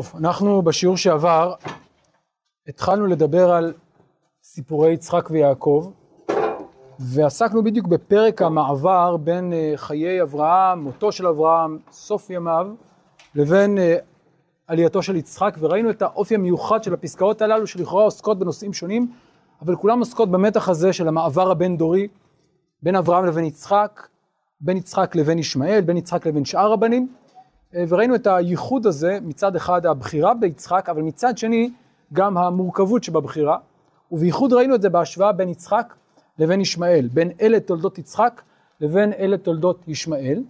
טוב, אנחנו בשיעור שעבר התחלנו לדבר על סיפורי יצחק ויעקב, ועסקנו בדיוק בפרק המעבר בין אה, חיי אברהם, מותו של אברהם, סוף ימיו, לבין אה, עלייתו של יצחק, וראינו את האופי המיוחד של הפסקאות הללו, שלכאורה עוסקות בנושאים שונים, אבל כולם עוסקות במתח הזה של המעבר הבין-דורי בין אברהם לבין יצחק, בין יצחק לבין ישמעאל, בין יצחק לבין שאר הבנים, וראינו את הייחוד הזה, מצד אחד הבחירה ביצחק, אבל מצד שני גם המורכבות שבבחירה, ובייחוד ראינו את זה בהשוואה בין יצחק לבין ישמעאל, בין אלה תולדות יצחק לבין אלה תולדות ישמעאל,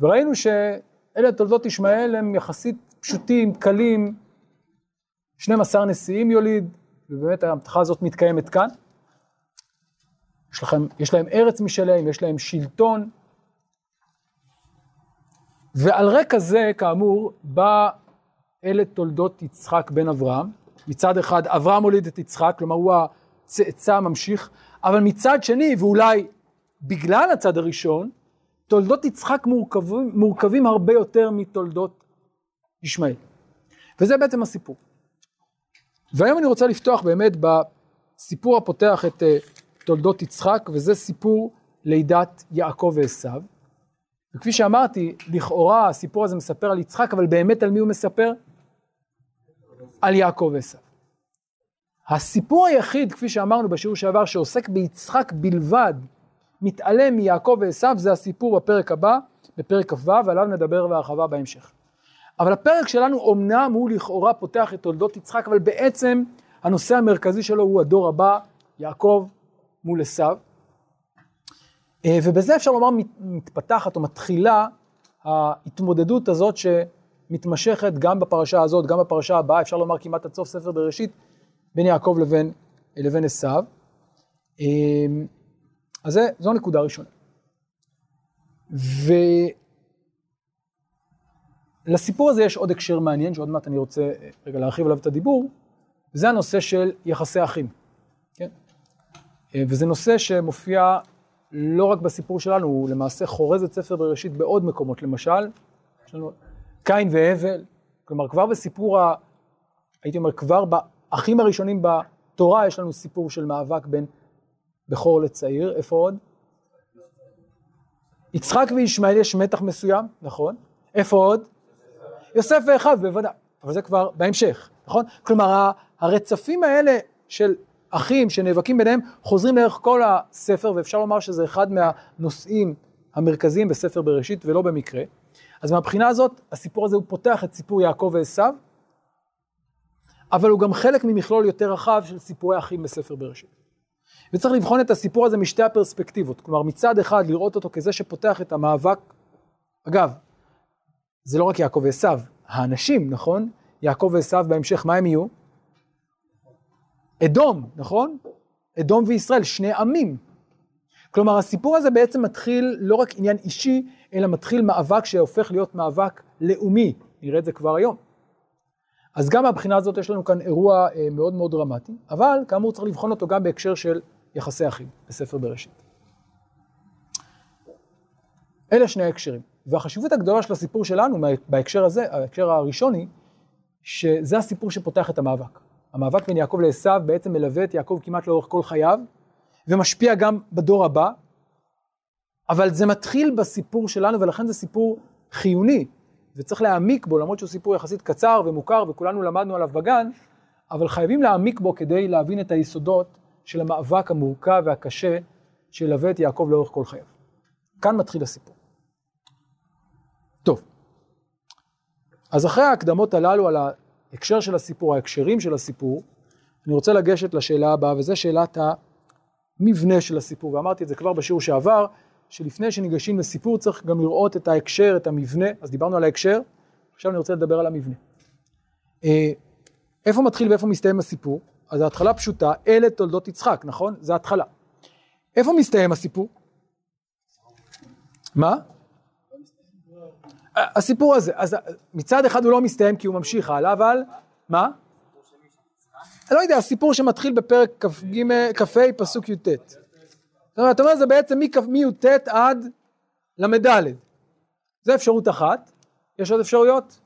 וראינו שאלה תולדות ישמעאל הם יחסית פשוטים, קלים, 12 נשיאים יוליד, ובאמת ההמתחה הזאת מתקיימת כאן. יש, לכם, יש להם ארץ משלהם, יש להם שלטון, ועל רקע זה, כאמור, בא אלה תולדות יצחק בן אברהם. מצד אחד, אברהם הוליד את יצחק, כלומר הוא הצאצא הממשיך, אבל מצד שני, ואולי בגלל הצד הראשון, תולדות יצחק מורכבים, מורכבים הרבה יותר מתולדות ישמעאל. וזה בעצם הסיפור. והיום אני רוצה לפתוח באמת בסיפור הפותח את אה, תולדות יצחק, וזה סיפור לידת יעקב ועשיו. וכפי שאמרתי, לכאורה הסיפור הזה מספר על יצחק, אבל באמת על מי הוא מספר? על יעקב ועשיו. הסיפור היחיד, כפי שאמרנו בשיעור שעבר, שעוסק ביצחק בלבד, מתעלם מיעקב ועשיו, זה הסיפור בפרק הבא, בפרק כ"ו, ועליו נדבר בהרחבה בהמשך. אבל הפרק שלנו אמנם הוא לכאורה פותח את תולדות יצחק, אבל בעצם הנושא המרכזי שלו הוא הדור הבא, יעקב מול עשיו. אה, ובזה אפשר לומר מתפתחת או מתחילה ההתמודדות הזאת שמתמשכת גם בפרשה הזאת, גם בפרשה הבאה, אפשר לומר כמעט עד סוף ספר בראשית, בין יעקב לבין, לבין עשיו. אה, אז זה, זו נקודה ראשונה. ולסיפור הזה יש עוד הקשר מעניין, שעוד מעט אני רוצה אה, רגע להרחיב עליו את הדיבור, וזה הנושא של יחסי אחים. כן? וזה נושא שמופיע לא רק בסיפור שלנו, הוא למעשה חורז את ספר בראשית בעוד מקומות. למשל, יש לנו קין והבל, כלומר כבר בסיפור, ה, הייתי אומר, כבר באחים הראשונים בתורה יש לנו סיפור של מאבק בין בכור לצעיר. איפה עוד? יצחק וישמעאל יש מתח מסוים, נכון? איפה עוד? יוסף ואחיו, בוודאי, אבל זה כבר בהמשך, נכון? כלומר, הרצפים האלה של אחים שנאבקים ביניהם חוזרים לאורך כל הספר, ואפשר לומר שזה אחד מהנושאים המרכזיים בספר בראשית, ולא במקרה. אז מהבחינה הזאת, הסיפור הזה הוא פותח את סיפור יעקב ועשיו, אבל הוא גם חלק ממכלול יותר רחב של סיפורי אחים בספר בראשית. וצריך לבחון את הסיפור הזה משתי הפרספקטיבות, כלומר מצד אחד לראות אותו כזה שפותח את המאבק, אגב, זה לא רק יעקב ועשיו, האנשים, נכון? יעקב ועשיו בהמשך, מה הם יהיו? אדום, נכון? אדום וישראל, שני עמים. כלומר, הסיפור הזה בעצם מתחיל לא רק עניין אישי, אלא מתחיל מאבק שהופך להיות מאבק לאומי. נראה את זה כבר היום. אז גם מהבחינה הזאת יש לנו כאן אירוע אה, מאוד מאוד דרמטי, אבל כאמור צריך לבחון אותו גם בהקשר של יחסי אחים בספר בראשית. אלה שני ההקשרים. והחשיבות הגדולה של הסיפור שלנו בהקשר הזה, ההקשר הראשון היא, שזה הסיפור שפותח את המאבק. המאבק בין יעקב לעשו בעצם מלווה את יעקב כמעט לאורך כל חייו, ומשפיע גם בדור הבא, אבל זה מתחיל בסיפור שלנו, ולכן זה סיפור חיוני, וצריך להעמיק בו, למרות שהוא סיפור יחסית קצר ומוכר, וכולנו למדנו עליו בגן, אבל חייבים להעמיק בו כדי להבין את היסודות של המאבק המורכב והקשה שילווה את יעקב לאורך כל חייו. כאן מתחיל הסיפור. טוב, אז אחרי ההקדמות הללו על ההקשר של הסיפור, ההקשרים של הסיפור, אני רוצה לגשת לשאלה הבאה, וזו שאלת המבנה של הסיפור, ואמרתי את זה כבר בשיעור שעבר, שלפני שניגשים לסיפור צריך גם לראות את ההקשר, את המבנה, אז דיברנו על ההקשר, עכשיו אני רוצה לדבר על המבנה. אה, איפה מתחיל ואיפה מסתיים הסיפור? אז ההתחלה פשוטה, אלה תולדות יצחק, נכון? זה ההתחלה. איפה מסתיים הסיפור? מה? הסיפור הזה, אז מצד אחד הוא לא מסתיים כי הוא ממשיך הלאה, אבל מה? אני לא יודע, הסיפור שמתחיל בפרק כ"ה פסוק י"ט. זאת אומרת, אתה אומר זה בעצם מי"ט עד ל"ד. זו אפשרות אחת, יש עוד אפשרויות?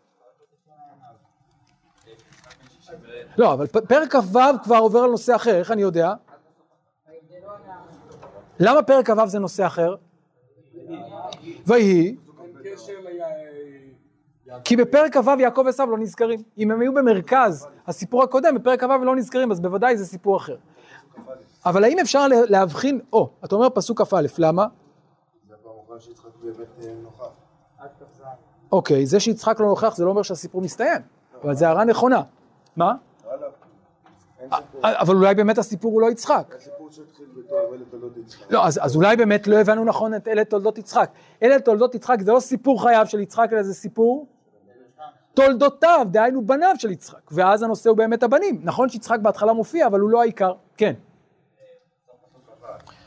לא, אבל פרק כ"ו כבר עובר על נושא אחר, איך אני יודע? למה פרק כ"ו זה נושא אחר? ויהי. כי בפרק כ"ו יעקב ועשיו לא נזכרים. אם הם היו במרכז הסיפור הקודם, בפרק כ"ו לא נזכרים, אז בוודאי זה סיפור אחר. אבל האם אפשר להבחין, או, אתה אומר פסוק כ"א, למה? אוקיי, זה שיצחק לא נוכח זה לא אומר שהסיפור מסתיים, אבל זו הערה נכונה. מה? אבל אולי באמת הסיפור הוא לא יצחק. לא, אז אולי באמת לא הבנו נכון את אלה תולדות יצחק. אלה תולדות יצחק זה לא סיפור חייו של יצחק, אלא זה סיפור תולדותיו, דהיינו בניו של יצחק. ואז הנושא הוא באמת הבנים. נכון שיצחק בהתחלה מופיע, אבל הוא לא העיקר. כן.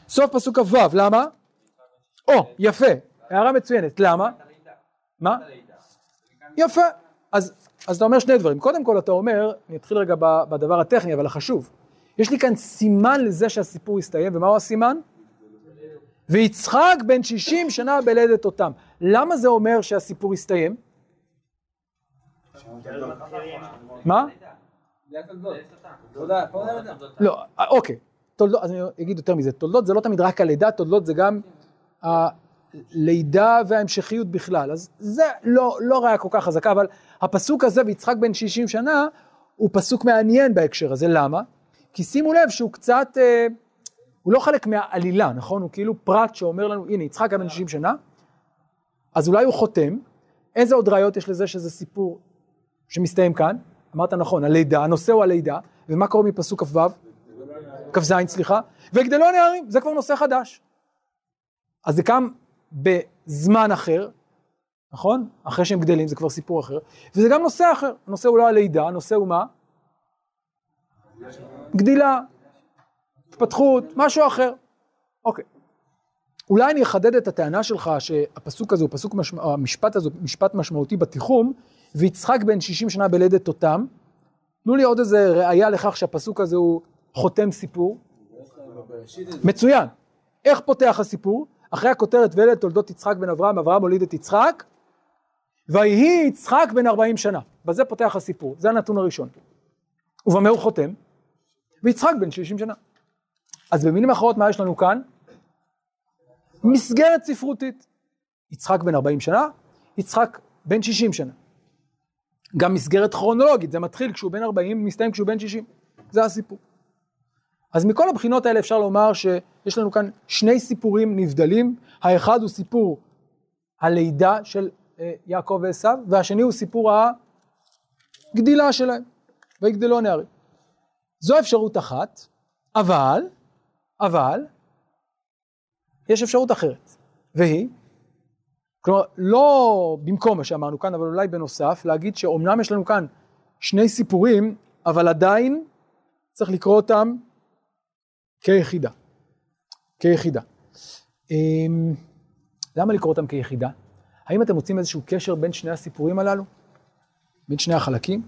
סוף פסוק כ"ו, למה? או, יפה, הערה מצוינת. למה? מה? יפה. אז, אז אתה אומר שני דברים. קודם כל אתה אומר, אני אתחיל רגע בדבר הטכני, אבל החשוב. יש לי כאן סימן לזה שהסיפור יסתיים, ומהו הסימן? ויצחק בן 60 שנה בלדת אותם. למה זה אומר שהסיפור יסתיים? מה? לא, אוקיי. תולדות, אז אני אגיד יותר מזה, תולדות זה לא תמיד רק הלידה, תולדות זה גם הלידה וההמשכיות בכלל. אז זה לא, לא ראיה כל כך חזקה, אבל הפסוק הזה ביצחק בן 60 שנה, הוא פסוק מעניין בהקשר הזה, למה? כי שימו לב שהוא קצת, אה, הוא לא חלק מהעלילה, נכון? הוא כאילו פרט שאומר לנו, הנה, יצחק היה בן 60 שנה, אז אולי הוא חותם. איזה עוד ראיות יש לזה שזה סיפור שמסתיים כאן? אמרת נכון, הלידה, הנושא הוא הלידה, ומה קורה מפסוק כ"ו? כ"ז, סליחה, ויגדלו הנערים, זה כבר נושא חדש. אז זה קם בזמן אחר, נכון? אחרי שהם גדלים, זה כבר סיפור אחר, וזה גם נושא אחר, הנושא הוא לא הלידה, הנושא הוא מה? גדילה, התפתחות, משהו אחר. אוקיי. אולי אני אחדד את הטענה שלך שהפסוק הזה הוא פסוק, משמע, המשפט הזה הוא משפט משמעותי בתיחום, ויצחק בן 60 שנה בלדת אותם. תנו לי עוד איזה ראייה לכך שהפסוק הזה הוא חותם סיפור. מצוין. איך פותח הסיפור? אחרי הכותרת וילד תולדות יצחק בן אברהם, אברהם הוליד את יצחק, ויהי יצחק בן 40 שנה. בזה פותח הסיפור, זה הנתון הראשון. ובמה הוא חותם? ויצחק בן 60 שנה. אז במילים אחרות מה יש לנו כאן? מסגרת ספרותית. יצחק בן 40 שנה, יצחק בן 60 שנה. גם מסגרת כרונולוגית, זה מתחיל כשהוא בן 40, מסתיים כשהוא בן 60. זה הסיפור. אז מכל הבחינות האלה אפשר לומר שיש לנו כאן שני סיפורים נבדלים, האחד הוא סיפור הלידה של אה, יעקב ועשיו, והשני הוא סיפור הגדילה שלהם, ויגדלו הנערים. זו אפשרות אחת, אבל, אבל, יש אפשרות אחרת, והיא, כלומר, לא במקום מה שאמרנו כאן, אבל אולי בנוסף, להגיד שאומנם יש לנו כאן שני סיפורים, אבל עדיין צריך לקרוא אותם כיחידה. כיחידה. אמ, למה לקרוא אותם כיחידה? האם אתם מוצאים איזשהו קשר בין שני הסיפורים הללו? בין שני החלקים?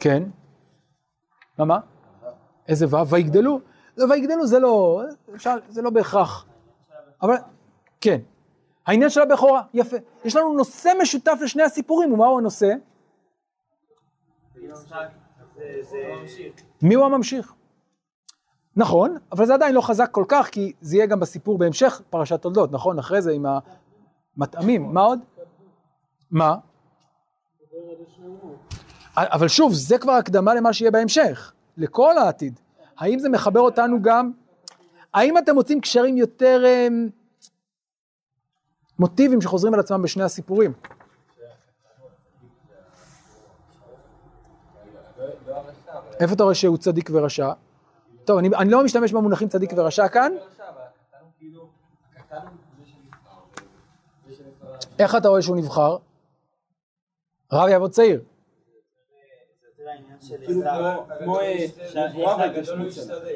כן. מה מה? איזה ו'? ויגדלו? לא, ויגדלו זה לא, אפשר, זה לא בהכרח. אבל, כן. העניין של הבכורה, יפה. יש לנו נושא משותף לשני הסיפורים, ומהו הנושא? מי הוא הממשיך? נכון, אבל זה עדיין לא חזק כל כך, כי זה יהיה גם בסיפור בהמשך פרשת תולדות, נכון? אחרי זה עם המטעמים. מה עוד? מה? אבל שוב, זה כבר הקדמה למה שיהיה בהמשך, לכל העתיד. האם זה מחבר אותנו גם? האם אתם מוצאים קשרים יותר הם, מוטיבים שחוזרים על עצמם בשני הסיפורים? איפה אתה רואה שהוא צדיק ורשע? טוב, אני, אני לא משתמש במונחים צדיק ורשע כאן. איך אתה רואה שהוא נבחר? רב יעבוד צעיר.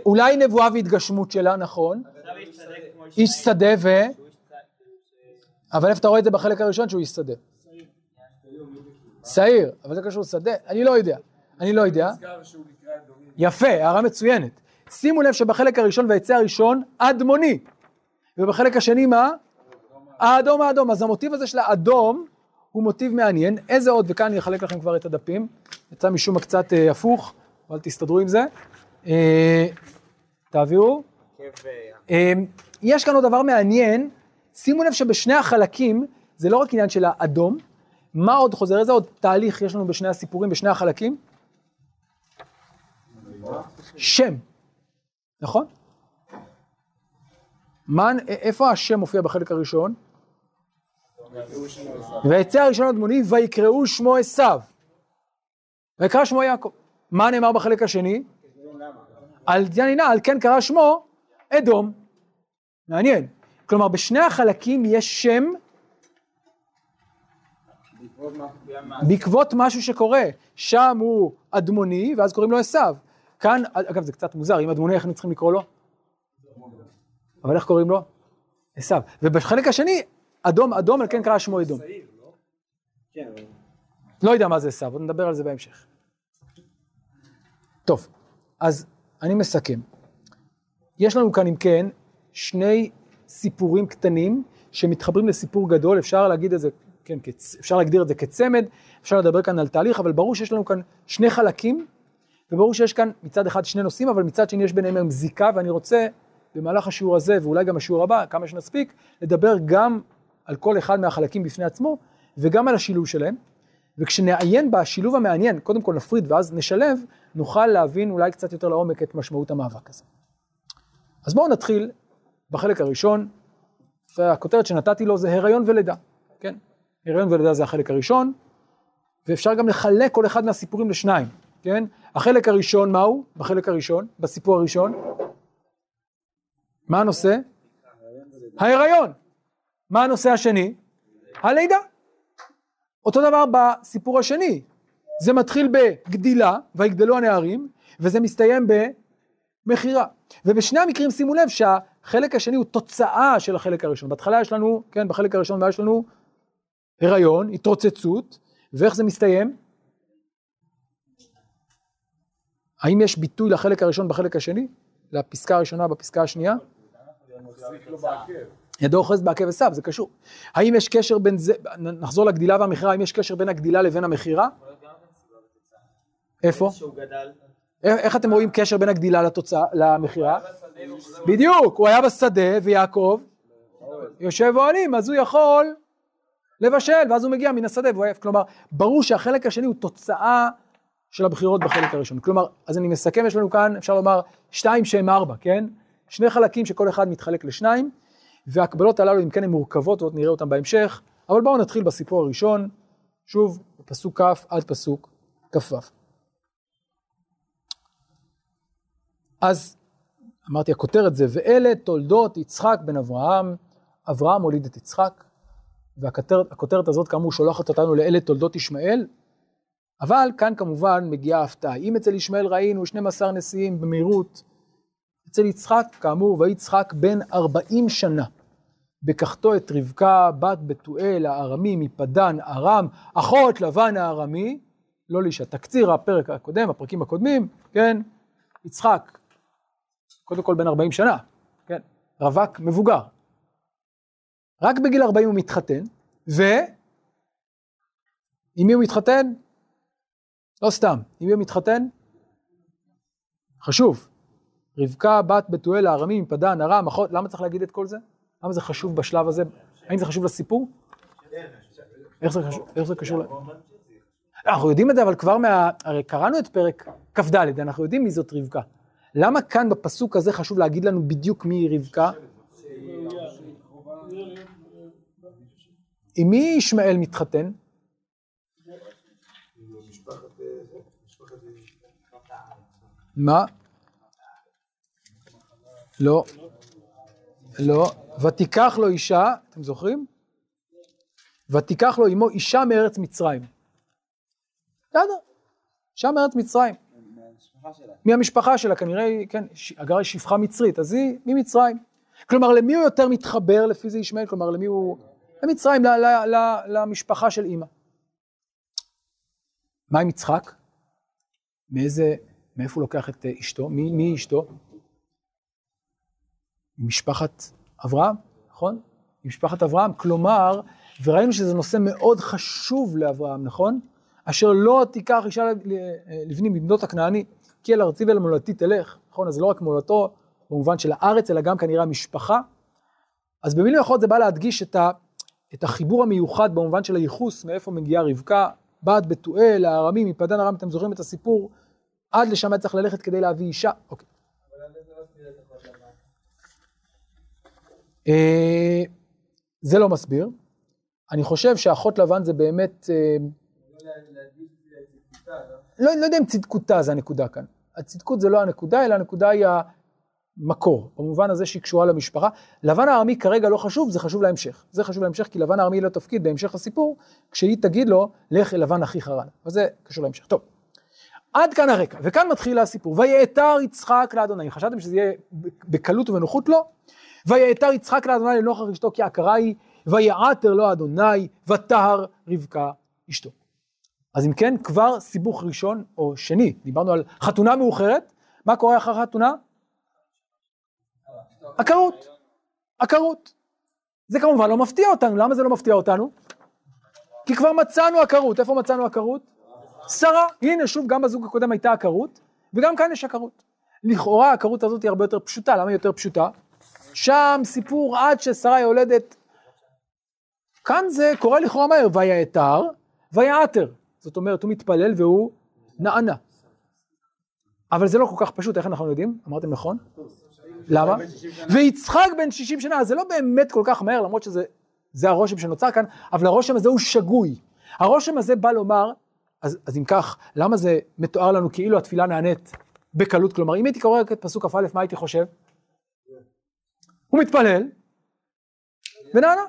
אולי נבואה והתגשמות שלה, נכון. איש שדה ו... אבל איפה אתה רואה את זה בחלק הראשון שהוא איש שדה? שעיר, אבל זה קשור לשדה? אני לא יודע. אני לא יודע. יפה, הערה מצוינת. שימו לב שבחלק הראשון ויצא הראשון אדמוני, ובחלק השני מה? האדום האדום, אז המוטיב הזה של האדום הוא מוטיב מעניין. איזה עוד, וכאן אני אחלק לכם כבר את הדפים, יצא משום מה קצת אה, הפוך, אבל תסתדרו עם זה. אה, תעבירו. אה, יש כאן עוד דבר מעניין, שימו לב שבשני החלקים, זה לא רק עניין של האדום, מה עוד חוזר? איזה עוד תהליך יש לנו בשני הסיפורים, בשני החלקים? שם, נכון? מה, איפה השם מופיע בחלק הראשון? ויצא הראשון אדמוני ויקראו שמו עשיו. ויקרא שמו יעקב. מה נאמר בחלק השני? על דיאנינה, על כן קרא שמו אדום. מעניין. כלומר, בשני החלקים יש שם בעקבות משהו שקורה. שם הוא אדמוני, ואז קוראים לו עשיו. כאן, אגב, זה קצת מוזר, אם אדמוני, איך אנחנו צריכים לקרוא לו? אבל איך קוראים לו? עשיו. ובחלק השני, אדום אדום, על כן קרא שמו אדום. לא יודע מה זה עוד נדבר על זה בהמשך. טוב, אז אני מסכם. יש לנו כאן, אם כן, שני סיפורים קטנים שמתחברים לסיפור גדול, אפשר להגיד את זה, כן, אפשר להגדיר את זה כצמד, אפשר לדבר כאן על תהליך, אבל ברור שיש לנו כאן שני חלקים, וברור שיש כאן מצד אחד שני נושאים, אבל מצד שני יש ביניהם היום זיקה, ואני רוצה במהלך השיעור הזה, ואולי גם השיעור הבא, כמה שנספיק, לדבר גם על כל אחד מהחלקים בפני עצמו, וגם על השילוב שלהם. וכשנעיין בשילוב המעניין, קודם כל נפריד ואז נשלב, נוכל להבין אולי קצת יותר לעומק את משמעות המאבק הזה. אז בואו נתחיל בחלק הראשון, והכותרת שנתתי לו זה הריון ולידה, כן? הריון ולידה זה החלק הראשון, ואפשר גם לחלק כל אחד מהסיפורים לשניים, כן? החלק הראשון, מהו? בחלק הראשון, בסיפור הראשון, מה הנושא? ההיריון. מה הנושא השני? הלידה. אותו דבר בסיפור השני, זה מתחיל בגדילה, ויגדלו הנערים, וזה מסתיים במכירה. ובשני המקרים שימו לב שהחלק השני הוא תוצאה של החלק הראשון. בהתחלה יש לנו, כן, בחלק הראשון יש לנו הריון, התרוצצות, ואיך זה מסתיים? האם יש ביטוי לחלק הראשון בחלק השני? לפסקה הראשונה בפסקה השנייה? ידו אוחז בעקב עשיו, זה קשור. האם יש קשר בין זה, נחזור לגדילה והמכירה, האם יש קשר בין הגדילה לבין המכירה? איפה? איך אתם רואים קשר בין הגדילה לתוצאה, למכירה? בדיוק, הוא היה בשדה ויעקב יושב אוהלים, אז הוא יכול לבשל, ואז הוא מגיע מן השדה והוא עייף. כלומר, ברור שהחלק השני הוא תוצאה של הבחירות בחלק הראשון. כלומר, אז אני מסכם, יש לנו כאן, אפשר לומר, שתיים שהם ארבע, כן? שני חלקים שכל אחד מתחלק לשניים, והקבלות הללו, אם כן, הן מורכבות, עוד נראה אותן בהמשך, אבל בואו נתחיל בסיפור הראשון, שוב, פסוק כ' עד פסוק כ"ו. אז אמרתי, הכותרת זה, ואלה תולדות יצחק בן אברהם, אברהם הוליד את יצחק, והכותרת הזאת כאמור שולחת אותנו לאלה תולדות ישמעאל, אבל כאן כמובן מגיעה ההפתעה. אם אצל ישמעאל ראינו 12 נשיאים במהירות, אצל יצחק, כאמור, ויצחק בן 40 שנה. בקחתו את רבקה, בת בתואל הארמי מפדן ארם, אחות לבן הארמי, לא לאישה. תקציר הפרק הקודם, הפרקים הקודמים, כן, יצחק, קודם כל בן 40 שנה, כן, רווק מבוגר. רק בגיל 40 הוא מתחתן, ו... עם מי הוא מתחתן? לא סתם, עם מי הוא מתחתן? חשוב. רבקה בת בתואל הארמי מפדן ארם, אחות, למה צריך להגיד את כל זה? למה זה חשוב בשלב הזה? האם זה חשוב לסיפור? איך זה קשור? איך זה קשור ל... אנחנו יודעים את זה, אבל כבר מה... הרי קראנו את פרק כ"ד, אנחנו יודעים מי זאת רבקה. למה כאן בפסוק הזה חשוב להגיד לנו בדיוק מי היא רבקה? עם מי ישמעאל מתחתן? מה? לא. לא. ותיקח לו אישה, אתם זוכרים? ותיקח לו עמו אישה מארץ מצרים. בסדר, אישה מארץ מצרים. מהמשפחה שלה, כנראה, כן, אגר שפחה מצרית, אז היא ממצרים. כלומר, למי הוא יותר מתחבר לפי זה ישמעאל? כלומר, למי הוא... למצרים, למשפחה של אימא. מה עם יצחק? מאיזה, מאיפה הוא לוקח את אשתו? מי, מי אשתו? משפחת אברהם, נכון? עם משפחת אברהם, כלומר, וראינו שזה נושא מאוד חשוב לאברהם, נכון? אשר לא תיקח אישה לבנים מבנות הכנעני, כי אל ארצי ואל מולדתי תלך, נכון? אז לא רק מולדתו במובן של הארץ, אלא גם כנראה המשפחה. אז במילים אחרות זה בא להדגיש את, ה, את החיבור המיוחד במובן של הייחוס, מאיפה מגיעה רבקה, בת בתואל, הארמים, מפדן ארם, אתם זוכרים את הסיפור? עד לשם היה צריך ללכת כדי להביא אישה. אוקיי. אה, זה לא מסביר. אני חושב שאחות לבן זה באמת... אה, לא, לא יודע אם צדקותה זה הנקודה כאן. הצדקות זה לא הנקודה, אלא הנקודה היא המקור, במובן הזה שהיא קשורה למשפחה. לבן הארמי כרגע לא חשוב, זה חשוב להמשך. זה חשוב להמשך כי לבן הארמי לא תפקיד בהמשך הסיפור, כשהיא תגיד לו, לך אל לבן אחיך רע. וזה קשור להמשך. טוב, עד כאן הרקע, וכאן מתחיל הסיפור. ויעתר יצחק לאדוני. חשבתם שזה יהיה בקלות ובנוחות? לא. ויעתר יצחק לאדוני לנוכח אשתו כי עקרה היא, ויעתר לו אדוני, וטהר רבקה אשתו. אז אם כן, כבר סיבוך ראשון או שני, דיברנו על חתונה מאוחרת, מה קורה אחר חתונה? עקרות, עקרות. זה כמובן לא מפתיע אותנו, למה זה לא מפתיע אותנו? כי כבר מצאנו עקרות, איפה מצאנו עקרות? שרה, הנה שוב גם בזוג הקודם הייתה עקרות, וגם כאן יש עקרות. לכאורה העקרות הזאת היא הרבה יותר פשוטה, למה היא יותר פשוטה? שם סיפור עד ששרה יולדת. כאן זה קורה לכאורה מהר, ויעתר, ויעתר. זאת אומרת, הוא מתפלל והוא נענה. אבל זה לא כל כך פשוט, איך אנחנו יודעים? אמרתם נכון? למה? ויצחק בן 60 שנה, זה לא באמת כל כך מהר, למרות שזה הרושם שנוצר כאן, אבל הרושם הזה הוא שגוי. הרושם הזה בא לומר, אז, אז אם כך, למה זה מתואר לנו כאילו התפילה נענית בקלות? כלומר, אם הייתי קורא את פסוק כ"א, מה הייתי חושב? הוא מתפלל ונענה.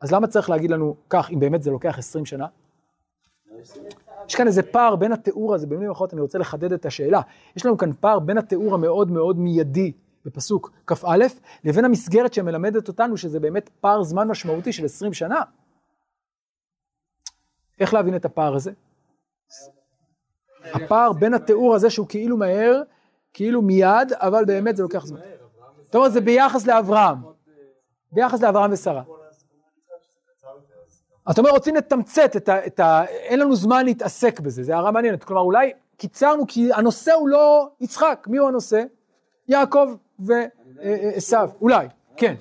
אז למה צריך להגיד לנו כך, אם באמת זה לוקח 20 שנה? יש כאן איזה פער בין התיאור הזה, במילים אחרות אני רוצה לחדד את השאלה. יש לנו כאן פער בין התיאור המאוד מאוד מיידי בפסוק כ"א, לבין המסגרת שמלמדת אותנו שזה באמת פער זמן משמעותי של 20 שנה. איך להבין את הפער הזה? הפער בין התיאור הזה שהוא כאילו מהר, כאילו מיד, אבל באמת זה לוקח זמן. זאת אומרת, זה ביחס לאברהם. ביחס לאברהם ושרה. אתה אומר, רוצים לתמצת את ה, את ה... אין לנו זמן להתעסק בזה, זו הערה מעניינת. כלומר, אולי קיצרנו, כי הנושא הוא לא יצחק. מי הוא הנושא? יעקב ועשו. אולי, כן.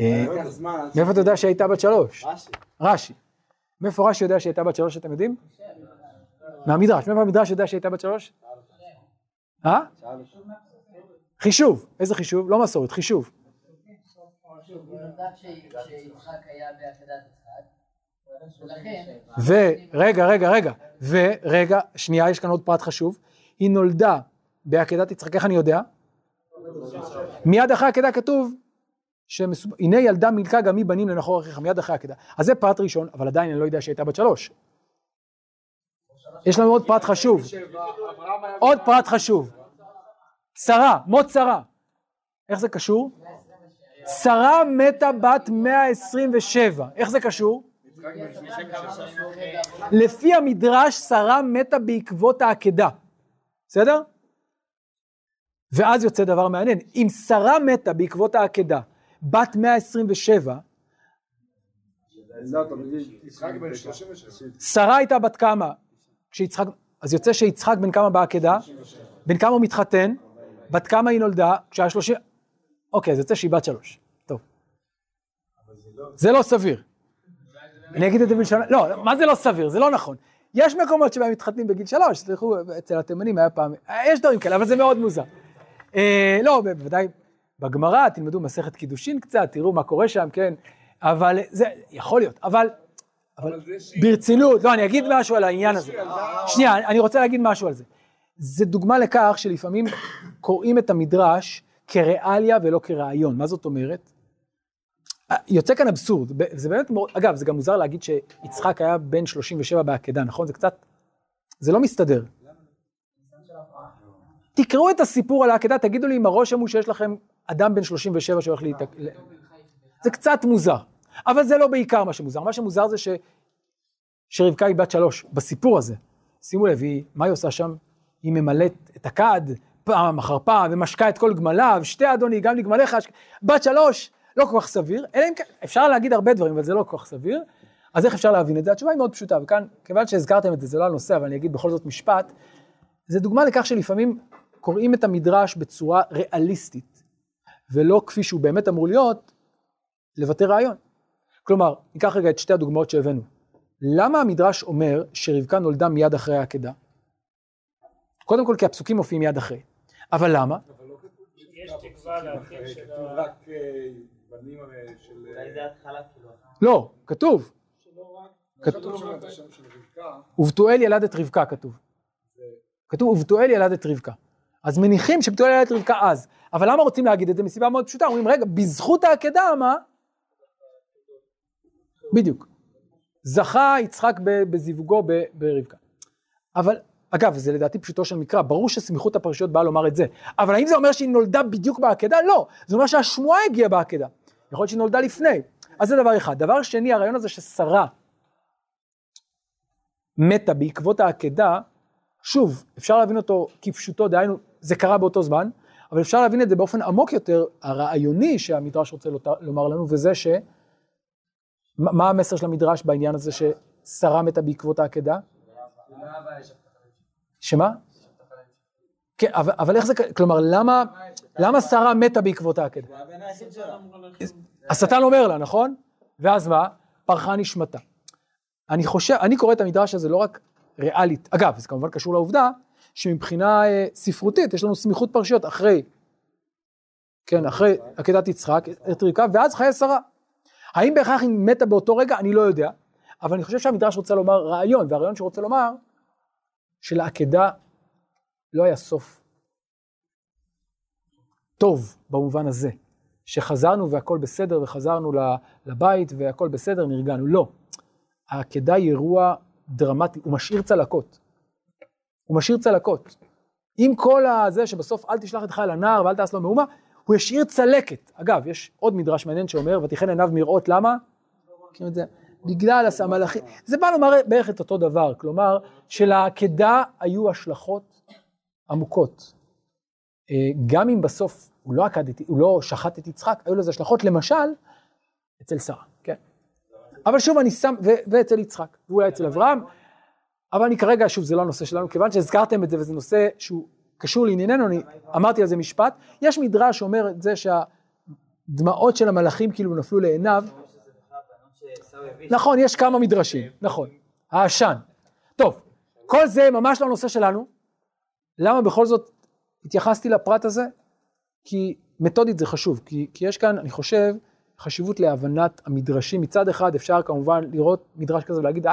אה, מאיפה אתה יודע שהייתה בת שלוש? רש"י. מאיפה רש"י יודע שהייתה בת שלוש, אתם יודעים? מהמדרש. מאיפה המדרש יודע שהייתה בת שלוש? אה? חישוב. איזה חישוב? לא מסורת, חישוב. ורגע, רגע, רגע, ורגע, שנייה, יש כאן עוד פרט חשוב, היא נולדה בעקדת יצחק, איך אני יודע? מיד אחרי העקדה כתוב, הנה ילדה מילכה גם היא בנים לנחור אחיך, מיד אחרי העקדה. אז זה פרט ראשון, אבל עדיין אני לא יודע שהייתה בת שלוש. יש לנו עוד פרט חשוב. עוד פרט חשוב. שרה, מות שרה. איך זה קשור? שרה מתה בת 127, איך זה קשור? לפי המדרש שרה מתה בעקבות העקדה, בסדר? ואז יוצא דבר מעניין, אם שרה מתה בעקבות העקדה, בת 127, שרה הייתה בת כמה? כשיצחק, אז יוצא שיצחק בן כמה בעקדה? בן כמה הוא מתחתן? בת כמה היא נולדה? כשהיה שלושים... אוקיי, אז יוצא שהיא בת שלוש. טוב. זה לא סביר. אני אגיד את זה בלשון... לא, מה זה לא סביר? זה לא נכון. יש מקומות שבהם מתחתנים בגיל שלוש, תלכו, אצל התימנים היה פעם, יש דברים כאלה, אבל זה מאוד מוזר. אה, לא, בוודאי, בגמרא, תלמדו מסכת קידושין קצת, תראו מה קורה שם, כן, אבל זה, יכול להיות, אבל, אבל ברצינות, לא, אני אגיד משהו על העניין הזה. שנייה, אני רוצה להגיד משהו על זה. זה דוגמה לכך שלפעמים קוראים את המדרש כריאליה ולא כרעיון. מה זאת אומרת? אה, יוצא כאן אבסורד, זה באמת אגב, זה גם מוזר להגיד שיצחק היה בן 37 בעקדה, נכון? זה קצת, זה לא מסתדר. תקראו את הסיפור על העקדה, תגידו לי אם הרושם הוא שיש לכם אדם בן 37 שהולך להתק... זה קצת מוזר, אבל זה לא בעיקר מה שמוזר. מה שמוזר זה ש... שרבקה היא בת שלוש, בסיפור הזה. שימו לב, היא, מה היא עושה שם? היא ממלאת את הכד פעם אחר פעם, ומשקה את כל גמליו, שתי אדוני, גם לגמליך, בת שלוש, לא כל כך סביר, אלא אם כן, אפשר להגיד הרבה דברים, אבל זה לא כל כך סביר. אז איך אפשר להבין את זה? התשובה היא מאוד פשוטה, וכאן, כיוון שהזכרתם את זה, זה לא הנושא, אבל אני אגיד בכל זאת משפט, זה דוגמה לכך שלפעמים קוראים את המדרש בצורה ריאליסטית, ולא כפי שהוא באמת אמור להיות, לבטא רעיון. כלומר, ניקח רגע את שתי הדוגמאות שהבאנו. למה המדרש אומר שרבקה נולדה מיד אחרי העקדה? קודם כל כי הפסוקים מופיעים מיד אחרי. אבל למה? יש תקווה לאחים של ה... רק בנים של... אולי זה התחלה. לא, כתוב. כתוב ובתואל ילד את רבקה כתוב. כתוב ובתואל ילד את רבקה. אז מניחים שבתואל ילד את רבקה אז. אבל למה רוצים להגיד את זה? מסיבה מאוד פשוטה. אומרים, רגע, בזכות העקדה, מה? בדיוק. זכה יצחק בזיווגו ברבקה. אבל, אגב, זה לדעתי פשוטו של מקרא, ברור שסמיכות הפרשיות באה לומר את זה. אבל האם זה אומר שהיא נולדה בדיוק בעקדה? לא. זה אומר שהשמועה הגיעה בעקדה. יכול להיות שהיא נולדה לפני. אז זה דבר אחד. דבר שני, הרעיון הזה ששרה מתה בעקבות העקדה, שוב, אפשר להבין אותו כפשוטו, דהיינו, זה קרה באותו זמן, אבל אפשר להבין את זה באופן עמוק יותר, הרעיוני שהמדרש רוצה לומר לנו, וזה ש... מה המסר של המדרש בעניין הזה ששרה מתה בעקבות העקדה? שמה? כן, אבל, אבל איך זה, כלומר, למה, למה שרה מתה בעקבות העקדה? השטן אומר לה, נכון? ואז מה? פרחה נשמתה. אני חושב, אני קורא את המדרש הזה לא רק ריאלית, אגב, זה כמובן קשור לעובדה שמבחינה אה, ספרותית יש לנו סמיכות פרשיות אחרי, כן, אחרי עקדת יצחק, את רבקה, ואז חיי שרה. האם בהכרח היא מתה באותו רגע? אני לא יודע, אבל אני חושב שהמדרש רוצה לומר רעיון, והרעיון שהוא רוצה לומר, שלעקדה לא היה סוף טוב במובן הזה, שחזרנו והכל בסדר, וחזרנו לבית והכל בסדר, נרגענו. לא. העקדה היא אירוע דרמטי, הוא משאיר צלקות. הוא משאיר צלקות. עם כל הזה שבסוף אל תשלח ידך אל הנער ואל תעש לו מהומה, הוא ישאיר צלקת. אגב, יש עוד מדרש מעניין שאומר, ותיכן עיניו מראות, למה? בגלל המלאכים. זה בא לומר בערך את אותו דבר, כלומר, שלעקדה היו השלכות עמוקות. אה, גם אם בסוף הוא לא, עקד, הוא לא שחט את יצחק, היו לזה השלכות, למשל, אצל שרה, כן? אבל שוב אני שם, ו- ואצל יצחק, ואולי אצל אברהם, אבל אני כרגע, שוב, זה לא הנושא שלנו, כיוון שהזכרתם את זה וזה נושא שהוא קשור לענייננו, אני אמרתי על זה משפט, יש מדרש שאומר את זה שהדמעות של המלאכים כאילו נפלו לעיניו, נכון, יש כמה מדרשים, נכון, העשן. טוב, כל זה ממש לא הנושא שלנו, למה בכל זאת התייחסתי לפרט הזה? כי מתודית זה חשוב, כי, כי יש כאן, אני חושב, חשיבות להבנת המדרשים. מצד אחד אפשר כמובן לראות מדרש כזה ולהגיד, אה,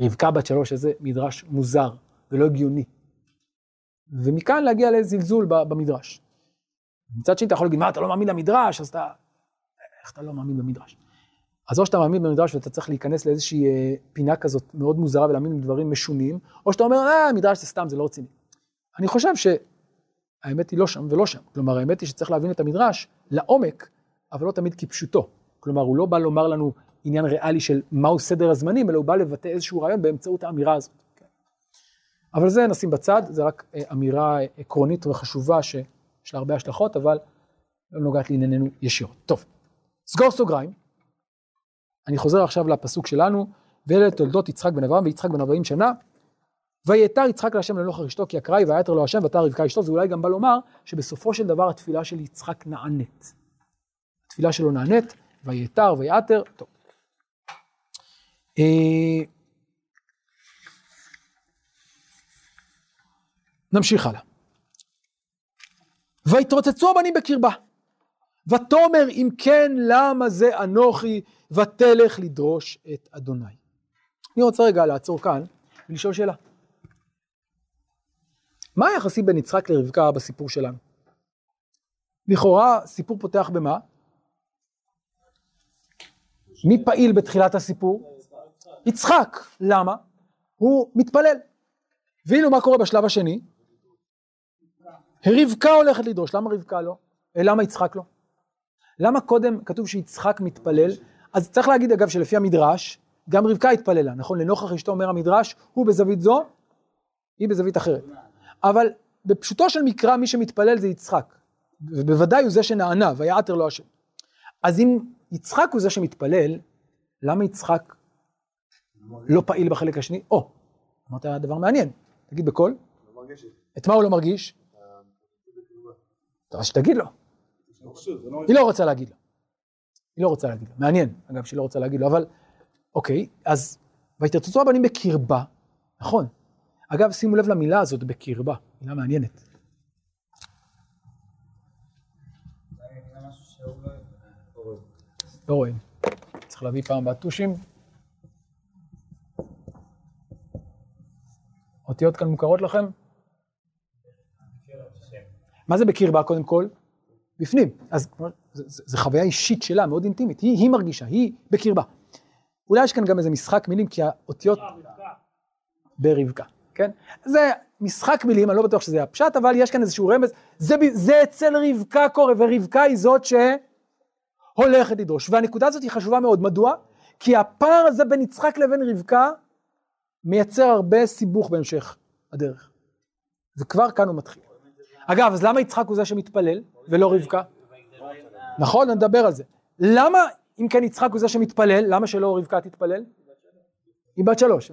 רבקה בת שלוש, איזה מדרש מוזר ולא הגיוני. ומכאן להגיע לזלזול במדרש. מצד שני אתה יכול להגיד, מה, אתה לא מאמין למדרש, אז אתה... איך אתה לא מאמין במדרש? אז או שאתה מאמין במדרש ואתה צריך להיכנס לאיזושהי אה, פינה כזאת מאוד מוזרה ולהאמין בדברים משונים, או שאתה אומר, אה, מדרש זה סתם, זה לא רציני. אני חושב שהאמת היא לא שם ולא שם. כלומר, האמת היא שצריך להבין את המדרש לעומק, אבל לא תמיד כפשוטו. כלומר, הוא לא בא לומר לנו עניין ריאלי של מהו סדר הזמנים, אלא הוא בא לבטא איזשהו רעיון באמצעות האמירה הזאת. אבל זה נשים בצד, זה רק אה, אמירה עקרונית וחשובה שיש לה הרבה השלכות, אבל לא נוגעת לענייננו ישירות. טוב, סגור סוגריים. אני חוזר עכשיו לפסוק שלנו, ואלה תולדות יצחק בן אברהם ויצחק בן ארבעים שנה. ויתר יצחק להשם לנוכח אשתו כי אקראי ויתר לו השם ותר רבקה אשתו, זה אולי גם בא לומר שבסופו של דבר התפילה של יצחק נענית. התפילה שלו נענית, ויתר ויתר, טוב. נמשיך הלאה. ויתרוצצו הבנים בקרבה. ותאמר אם כן למה זה אנוכי ותלך לדרוש את אדוני. אני רוצה רגע לעצור כאן ולשאול שאלה. מה היחסי בין יצחק לרבקה בסיפור שלנו? לכאורה סיפור פותח במה? מי פעיל בתחילת הסיפור? יצחק. למה? הוא מתפלל. ואילו מה קורה בשלב השני? רבקה הולכת לדרוש. למה רבקה לא? אה, למה יצחק לא? למה קודם כתוב שיצחק מתפלל? אז צריך להגיד אגב שלפי המדרש, גם רבקה התפללה, נכון? לנוכח אשתו אומר המדרש, הוא בזווית זו, היא בזווית אחרת. אבל בפשוטו של מקרא מי שמתפלל זה יצחק, ובוודאי הוא זה שנענה, ויעתר לו השם. אז אם יצחק הוא זה שמתפלל, למה יצחק לא פעיל בחלק השני? או, אמרת דבר מעניין, תגיד בקול. לא את מה הוא לא מרגיש? אז שתגיד לו. היא לא רוצה להגיד לו. היא לא רוצה להגיד לו. מעניין, אגב, שהיא לא רוצה להגיד לו, אבל אוקיי, אז ויתרצצו הבנים בקרבה, נכון. אגב, שימו לב למילה הזאת, בקרבה, מילה מעניינת. לא רואים. צריך להביא פעם הבאה טושים. אותיות כאן מוכרות לכם? מה זה בקרבה קודם כל? בפנים. אז זו חוויה אישית שלה, מאוד אינטימית. היא, היא מרגישה, היא בקרבה. אולי יש כאן גם איזה משחק מילים, כי האותיות ברבקה, כן? זה משחק מילים, אני לא בטוח שזה הפשט, אבל יש כאן איזשהו רמז. זה, זה אצל רבקה קורה, ורבקה היא זאת שהולכת לדרוש. והנקודה הזאת היא חשובה מאוד. מדוע? כי הפער הזה בין יצחק לבין רבקה מייצר הרבה סיבוך בהמשך הדרך. וכבר כאן הוא מתחיל. אגב, אז למה יצחק הוא זה שמתפלל, ולא רבקה? נכון, נדבר על זה. למה, אם כן יצחק הוא זה שמתפלל, למה שלא רבקה תתפלל? היא בת שלוש.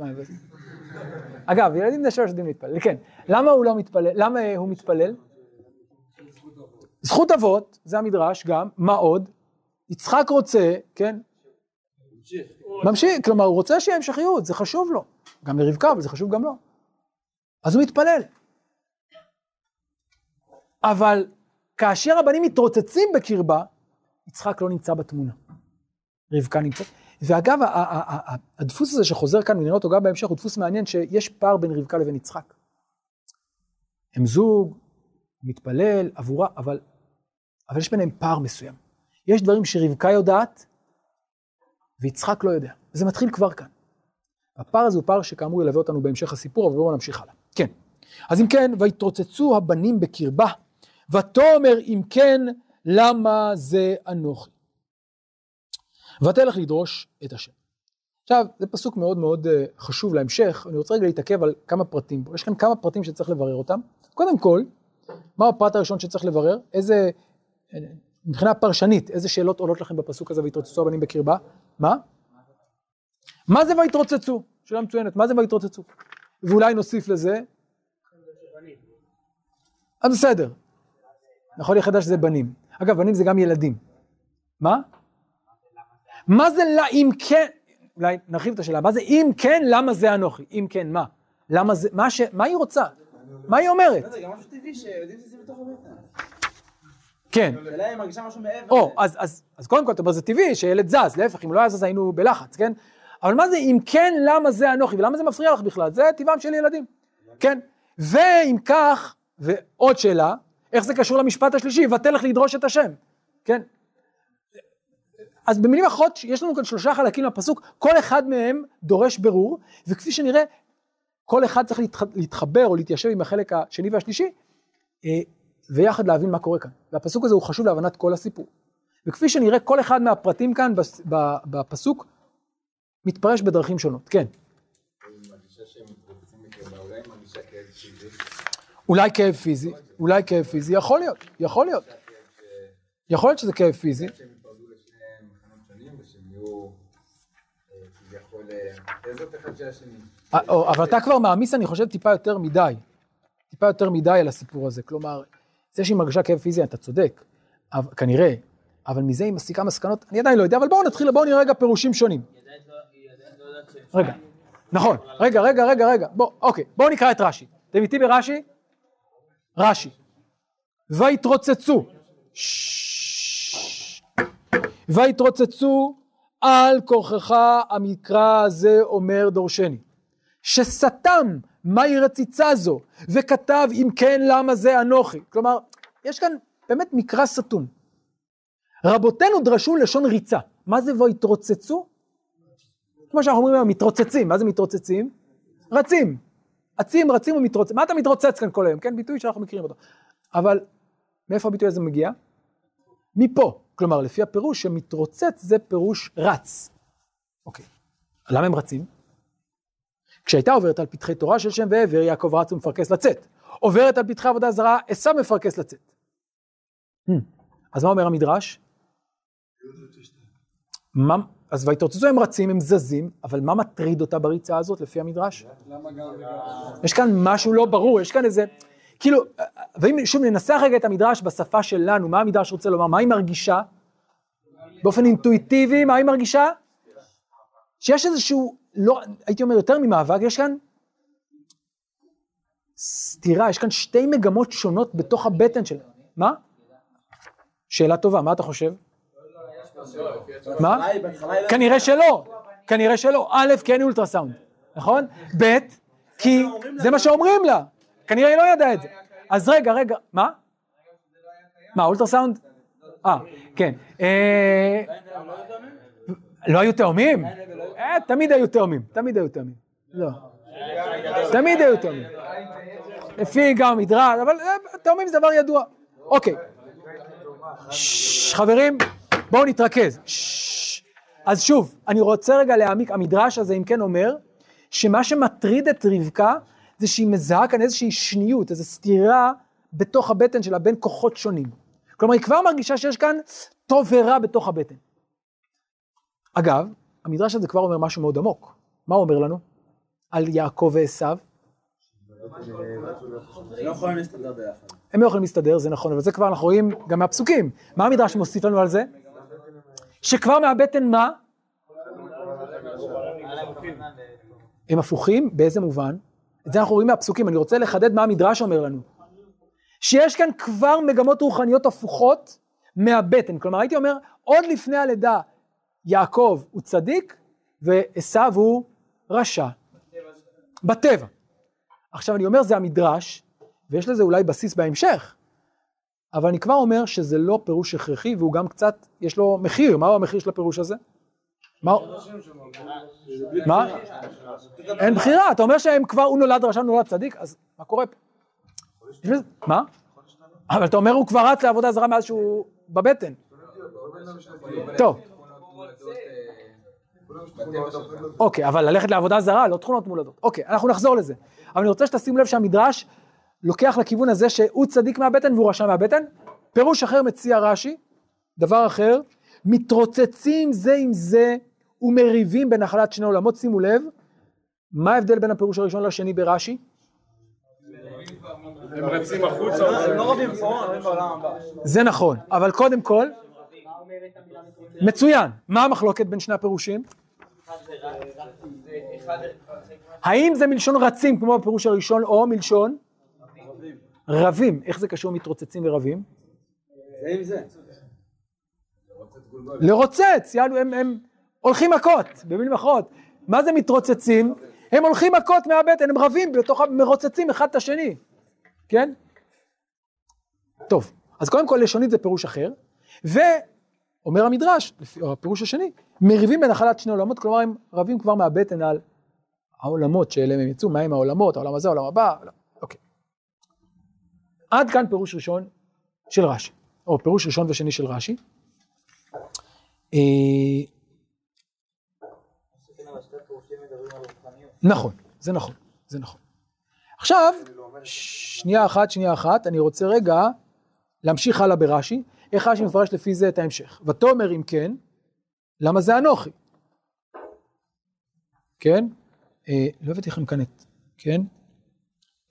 אגב, ילדים בני שלוש יודעים להתפלל, כן. למה הוא לא מתפלל? למה הוא מתפלל? זכות אבות, זה המדרש גם, מה עוד? יצחק רוצה, כן? ממשיך, כלומר הוא רוצה שיהיה המשכיות, זה חשוב לו. גם לרבקה, אבל זה חשוב גם לו. אז הוא מתפלל. אבל כאשר הבנים מתרוצצים בקרבה, יצחק לא נמצא בתמונה. רבקה נמצאת. ואגב, הדפוס הזה שחוזר כאן ונראה אותו גם בהמשך, הוא דפוס מעניין שיש פער בין רבקה לבין יצחק. הם זוג, מתפלל עבורה, אבל, אבל יש ביניהם פער מסוים. יש דברים שרבקה יודעת, ויצחק לא יודע. וזה מתחיל כבר כאן. הפער הזה הוא פער שכאמור ילווה אותנו בהמשך הסיפור, אבל בואו נמשיך הלאה. כן. אז אם כן, ויתרוצצו הבנים בקרבה, ותאמר אם כן, למה זה אנוכי? ותלך לדרוש את השם. עכשיו, זה פסוק מאוד מאוד אה, חשוב להמשך, אני רוצה רגע להתעכב על כמה פרטים פה. יש כאן כמה פרטים שצריך לברר אותם. קודם כל, מה הפרט הראשון שצריך לברר? איזה, אה, מבחינה פרשנית, איזה שאלות עולות לכם בפסוק הזה, ויתרוצצו הבנים בקרבה? מה? מה זה ויתרוצצו? שאלה מצוינת, מה זה ויתרוצצו? ואולי נוסיף לזה, אז בסדר. יכול להיות חדש שזה בנים. אגב, בנים זה גם ילדים. מה? מה זה לה, אם כן, אולי נרחיב את השאלה, מה זה אם כן, למה זה אנוכי? אם כן, מה? למה זה, מה, ש, מה היא רוצה? מה היא אומרת? זה גם משהו טבעי שיודעים שזה בתוך הבטן. כן. השאלה היא מרגישה משהו מעבר. או, אז, אז, אז קודם כל, אתה אומר, זה טבעי שילד זז, להפך, אם לא היה זז היינו בלחץ, כן? אבל מה זה אם כן, למה זה אנוכי? ולמה זה מפריע לך בכלל? זה טבעם של ילדים, כן? ואם כך, ועוד שאלה, איך זה קשור למשפט השלישי? ותלך לדרוש את השם, כן? אז במילים אחרות, יש לנו כאן שלושה חלקים לפסוק, כל אחד מהם דורש ברור, וכפי שנראה, כל אחד צריך להתח... להתחבר או להתיישב עם החלק השני והשלישי, אה, ויחד להבין מה קורה כאן. והפסוק הזה הוא חשוב להבנת כל הסיפור. וכפי שנראה, כל אחד מהפרטים כאן בפסוק מתפרש בדרכים שונות. כן. אולי כאב פיזי, אולי כאב פיזי, יכול להיות, יכול להיות. יכול להיות שזה כאב פיזי. אה, אה. אה, או, אבל אתה כבר מעמיס, אני חושב, טיפה יותר מדי. טיפה יותר מדי על הסיפור הזה. כלומר, זה שהיא מרגישה כאב פיזי, אתה צודק, כנראה, אבל מזה היא מסיקה מסקנות, אני עדיין לא יודע, אבל בואו נתחיל, בואו נראה רגע פירושים שונים. לא- לא רגע, נכון, רגע, רגע, רגע, רגע, בוא, אוקיי, בואו נקרא את רש"י. אתם איתי ברש"י? רש"י. ויתרוצצו. ויתרוצצו על כורחך המקרא הזה אומר דורשני. שסתם מהי רציצה זו, וכתב אם כן למה זה אנוכי. כלומר, יש כאן באמת מקרא סתום. רבותינו דרשו לשון ריצה. מה זה ויתרוצצו? כמו שאנחנו אומרים היום, מתרוצצים. מה זה מתרוצצים? רצים. אצים, רצים ומתרוצצים. מה אתה מתרוצץ כאן כל היום? כן, ביטוי שאנחנו מכירים אותו. אבל מאיפה הביטוי הזה מגיע? מפה. כלומר, לפי הפירוש שמתרוצץ זה פירוש רץ. אוקיי. למה הם רצים? כשהייתה עוברת על פתחי תורה של שם ועבר, יעקב רץ ומפרכס לצאת. עוברת על פתחי עבודה זרה, עשיו מפרכס לצאת. Hmm. אז מה אומר המדרש? מה, אז ויתרוצצו הם רצים, הם זזים, אבל מה מטריד אותה בריצה הזאת לפי המדרש? יש כאן משהו לא ברור, יש כאן איזה, כאילו, ואם שוב ננסח רגע את המדרש בשפה שלנו, מה המדרש רוצה לומר, מה היא מרגישה? באופן אינטואיטיבי, מה היא מרגישה? שיש איזשהו, לא, הייתי אומר יותר ממאבק, יש כאן סתירה, יש כאן שתי מגמות שונות בתוך הבטן שלה. מה? שאלה טובה, מה אתה חושב? מה? היא- בהתחלה היא- כנראה שלא, כנראה שלא. א', כי אין אולטרסאונד, נכון? ב', כי זה מה שאומרים לה. כנראה היא לא ידעה את זה. אז רגע, רגע, מה? מה, אולטרסאונד? אה, כן. אה, לא היו תאומים? אה, תמיד היו תאומים, תמיד היו תאומים. לא. תמיד היו תאומים. לפי גם מדרש, אבל אה, תאומים זה דבר ידוע. אוקיי. חברים, בואו נתרכז. אז שוב, אני רוצה רגע להעמיק, המדרש הזה אם כן אומר, שמה שמטריד את רבקה, זה שהיא מזהה כאן איזושהי שניות, איזו סתירה בתוך הבטן שלה בין כוחות שונים. כלומר, היא כבר מרגישה שיש כאן טוב ורע בתוך הבטן. אגב, המדרש הזה כבר אומר משהו מאוד עמוק. מה הוא אומר לנו? על יעקב ועשיו? לא. הם לא יכולים להסתדר, זה נכון, אבל זה כבר אנחנו רואים גם מהפסוקים. מה המדרש מוסיף לנו על זה? שכבר מהבטן מה? הם הפוכים, באיזה מובן? את זה אנחנו רואים מהפסוקים, אני רוצה לחדד מה המדרש אומר לנו. שיש כאן כבר מגמות רוחניות הפוכות מהבטן. כלומר, הייתי אומר, עוד לפני הלידה, יעקב הוא צדיק ועשו הוא רשע. בטבע. עכשיו אני אומר, זה המדרש, ויש לזה אולי בסיס בהמשך, אבל אני כבר אומר שזה לא פירוש הכרחי, והוא גם קצת, יש לו מחיר. מהו המחיר של הפירוש הזה? מה? אין בחירה, אתה אומר שהם כבר, הוא נולד רשע, נולד צדיק, אז מה קורה פה? מה? אבל אתה אומר הוא כבר רץ לעבודה זרה מאז שהוא בבטן. טוב, אוקיי, אבל ללכת לעבודה זרה, לא תכונות מולדות. אוקיי, אנחנו נחזור לזה. אבל אני רוצה שתשימו לב שהמדרש לוקח לכיוון הזה שהוא צדיק מהבטן והוא רשע מהבטן. פירוש אחר מציע רש"י, דבר אחר, מתרוצצים זה עם זה ומריבים בנחלת שני עולמות. שימו לב, מה ההבדל בין הפירוש הראשון לשני ברש"י? הם רצים החוצה. הם לא רבים פה, רבים בעולם הבא. זה נכון, אבל קודם כל, מצוין. מה המחלוקת בין שני הפירושים? האם זה מלשון רצים כמו בפירוש הראשון או מלשון רבים? איך זה קשור מתרוצצים ורבים? זה עם זה. לרוצץ, יענו הם, הם הולכים מכות, במילים אחרות. מה זה מתרוצצים? הם הולכים מכות מהבטן, הם רבים בתוך, מרוצצים אחד את השני, כן? טוב, אז קודם כל לשונית זה פירוש אחר, ואומר המדרש, או הפירוש השני, מריבים בנחלת שני עולמות, כלומר הם רבים כבר מהבטן על העולמות שאליהם הם יצאו, מהם העולמות, העולם הזה, העולם הבא, אוקיי. עד כאן פירוש ראשון של רש"י, או פירוש ראשון ושני של רש"י. אה, נכון, זה נכון, זה נכון. עכשיו, שנייה אחת, שנייה אחת, אני רוצה רגע להמשיך הלאה ברש"י, איך רש"י מפרש לפי זה את ההמשך. ותאמר אם כן, למה זה אנוכי? כן? אה, לא הבאתי לכם כאן את, כן?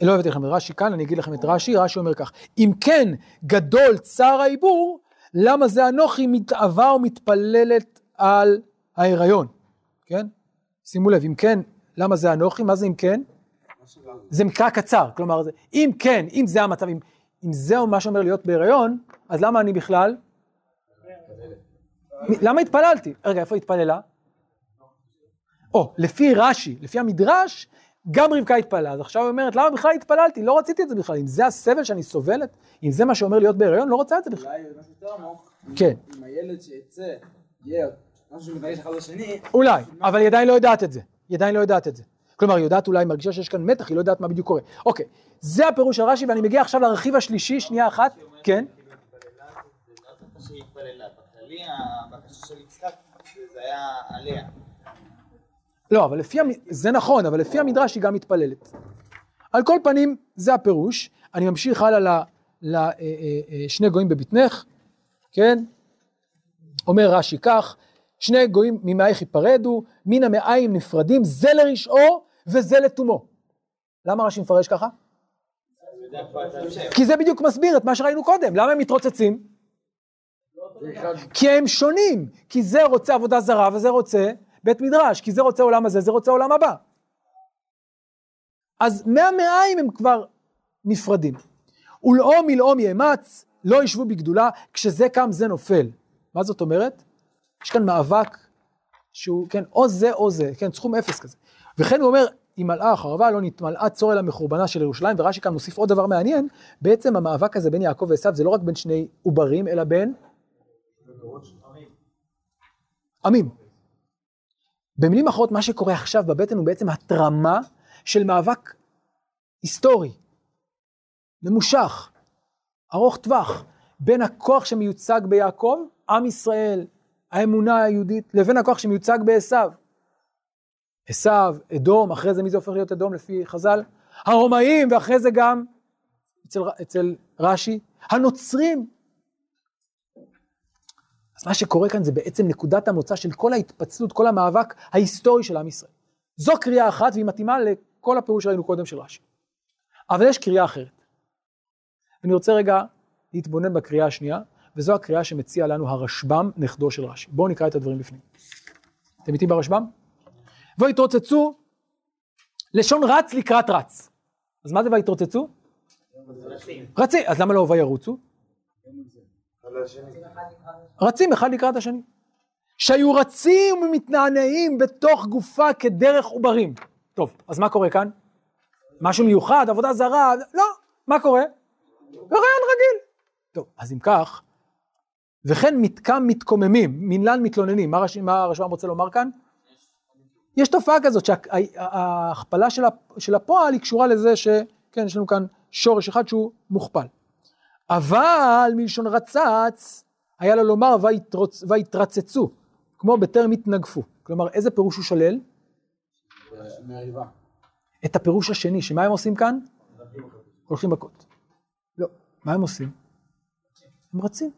אה, לא הבאתי לכם את רש"י כאן, אני אגיד לכם את רש"י, רש"י אומר כך, אם כן גדול צער העיבור, למה זה אנוכי מתאווה ומתפללת על ההיריון, כן? שימו לב, אם כן, למה זה אנוכי? מה זה אם כן? זה מקרא קצר, כלומר, זה, אם כן, אם זה המצב, אם, אם זהו מה שאומר להיות בהיריון, אז למה אני בכלל? למה התפללתי? רגע, איפה התפללה? או, לפי רש"י, לפי המדרש, גם רבקה התפללה, אז עכשיו היא אומרת, למה בכלל התפללתי? לא רציתי את זה בכלל, אם זה הסבל שאני סובלת, אם זה מה שאומר להיות בהיריון, לא רוצה את זה בכלל. אולי משהו יותר עמוק. כן. אם הילד שיצא, יהיה משהו שמתנגש אחד לשני, אולי, אבל היא עדיין לא יודעת את זה. היא עדיין לא יודעת את זה. כלומר, היא יודעת אולי, מרגישה שיש כאן מתח, היא לא יודעת מה בדיוק קורה. אוקיי, זה הפירוש של רש"י, ואני מגיע עכשיו לרכיב השלישי, שנייה אחת, כן? שהיא התפללה. בכללי הבקשה של יצחק זה היה עליה. לא, אבל לפי, זה נכון, אבל לפי המדרש היא גם מתפללת. על כל פנים, זה הפירוש. אני ממשיך הלאה לשני גויים בבטנך, כן? אומר רש"י כך, שני גויים ממאייך ייפרדו, מן המאיים נפרדים, זה לרשעו וזה לתומו. למה רש"י מפרש ככה? כי זה בדיוק מסביר את מה שראינו קודם, למה הם מתרוצצים? כי הם שונים, כי זה רוצה עבודה זרה וזה רוצה בית מדרש, כי זה רוצה עולם הזה, זה רוצה עולם הבא. אז מהמאיים הם כבר נפרדים. ולאום מלאום יאמץ, לא ישבו בגדולה, כשזה קם זה נופל. מה זאת אומרת? יש כאן מאבק שהוא, כן, או זה או זה, כן, סכום אפס כזה. וכן הוא אומר, אם מלאה החרבה לא נתמלאה צור אלא מחורבנה של ירושלים, ורש"י כאן מוסיף עוד דבר מעניין, בעצם המאבק הזה בין יעקב ועשיו זה לא רק בין שני עוברים, אלא בין עמים. במילים אחרות, מה שקורה עכשיו בבטן הוא בעצם התרמה של מאבק היסטורי, ממושך, ארוך טווח, בין הכוח שמיוצג ביעקב, עם ישראל, האמונה היהודית, לבין הכוח שמיוצג בעשיו. עשיו, אדום, אחרי זה מי זה הופך להיות אדום לפי חז"ל? הרומאים, ואחרי זה גם, אצל, אצל רש"י, הנוצרים. אז מה שקורה כאן זה בעצם נקודת המוצא של כל ההתפצלות, כל המאבק ההיסטורי של עם ישראל. זו קריאה אחת והיא מתאימה לכל הפירוש שראינו קודם של רש"י. אבל יש קריאה אחרת. אני רוצה רגע להתבונן בקריאה השנייה, וזו הקריאה שמציע לנו הרשב"ם, נכדו של רש"י. בואו נקרא את הדברים בפנים. אתם איתי ברשב"ם? ויתרוצצו, לשון רץ לקראת רץ. אז מה זה ויתרוצצו? רצים. אז למה לא וירוצו? רצים אחד לקראת השני. שהיו רצים ומתנענעים בתוך גופה כדרך עוברים. טוב, אז מה קורה כאן? משהו מיוחד, עבודה זרה, לא, מה קורה? רעיון רגיל. טוב, אז אם כך, וכן מתקם מתקוממים, מנלן מתלוננים, מה, רש... מה הרשב"ם רוצה לומר כאן? יש תופעה כזאת שההכפלה של, של הפועל היא קשורה לזה שכן, יש לנו כאן שורש אחד שהוא מוכפל. אבל מלשון רצץ, היה לו לומר ויתרוצ... ויתרצצו, כמו בטרם התנגפו. כלומר, איזה פירוש הוא שולל? את הפירוש השני, שמה הם עושים כאן? הולכים מכות. לא, מה הם עושים? הם רצים.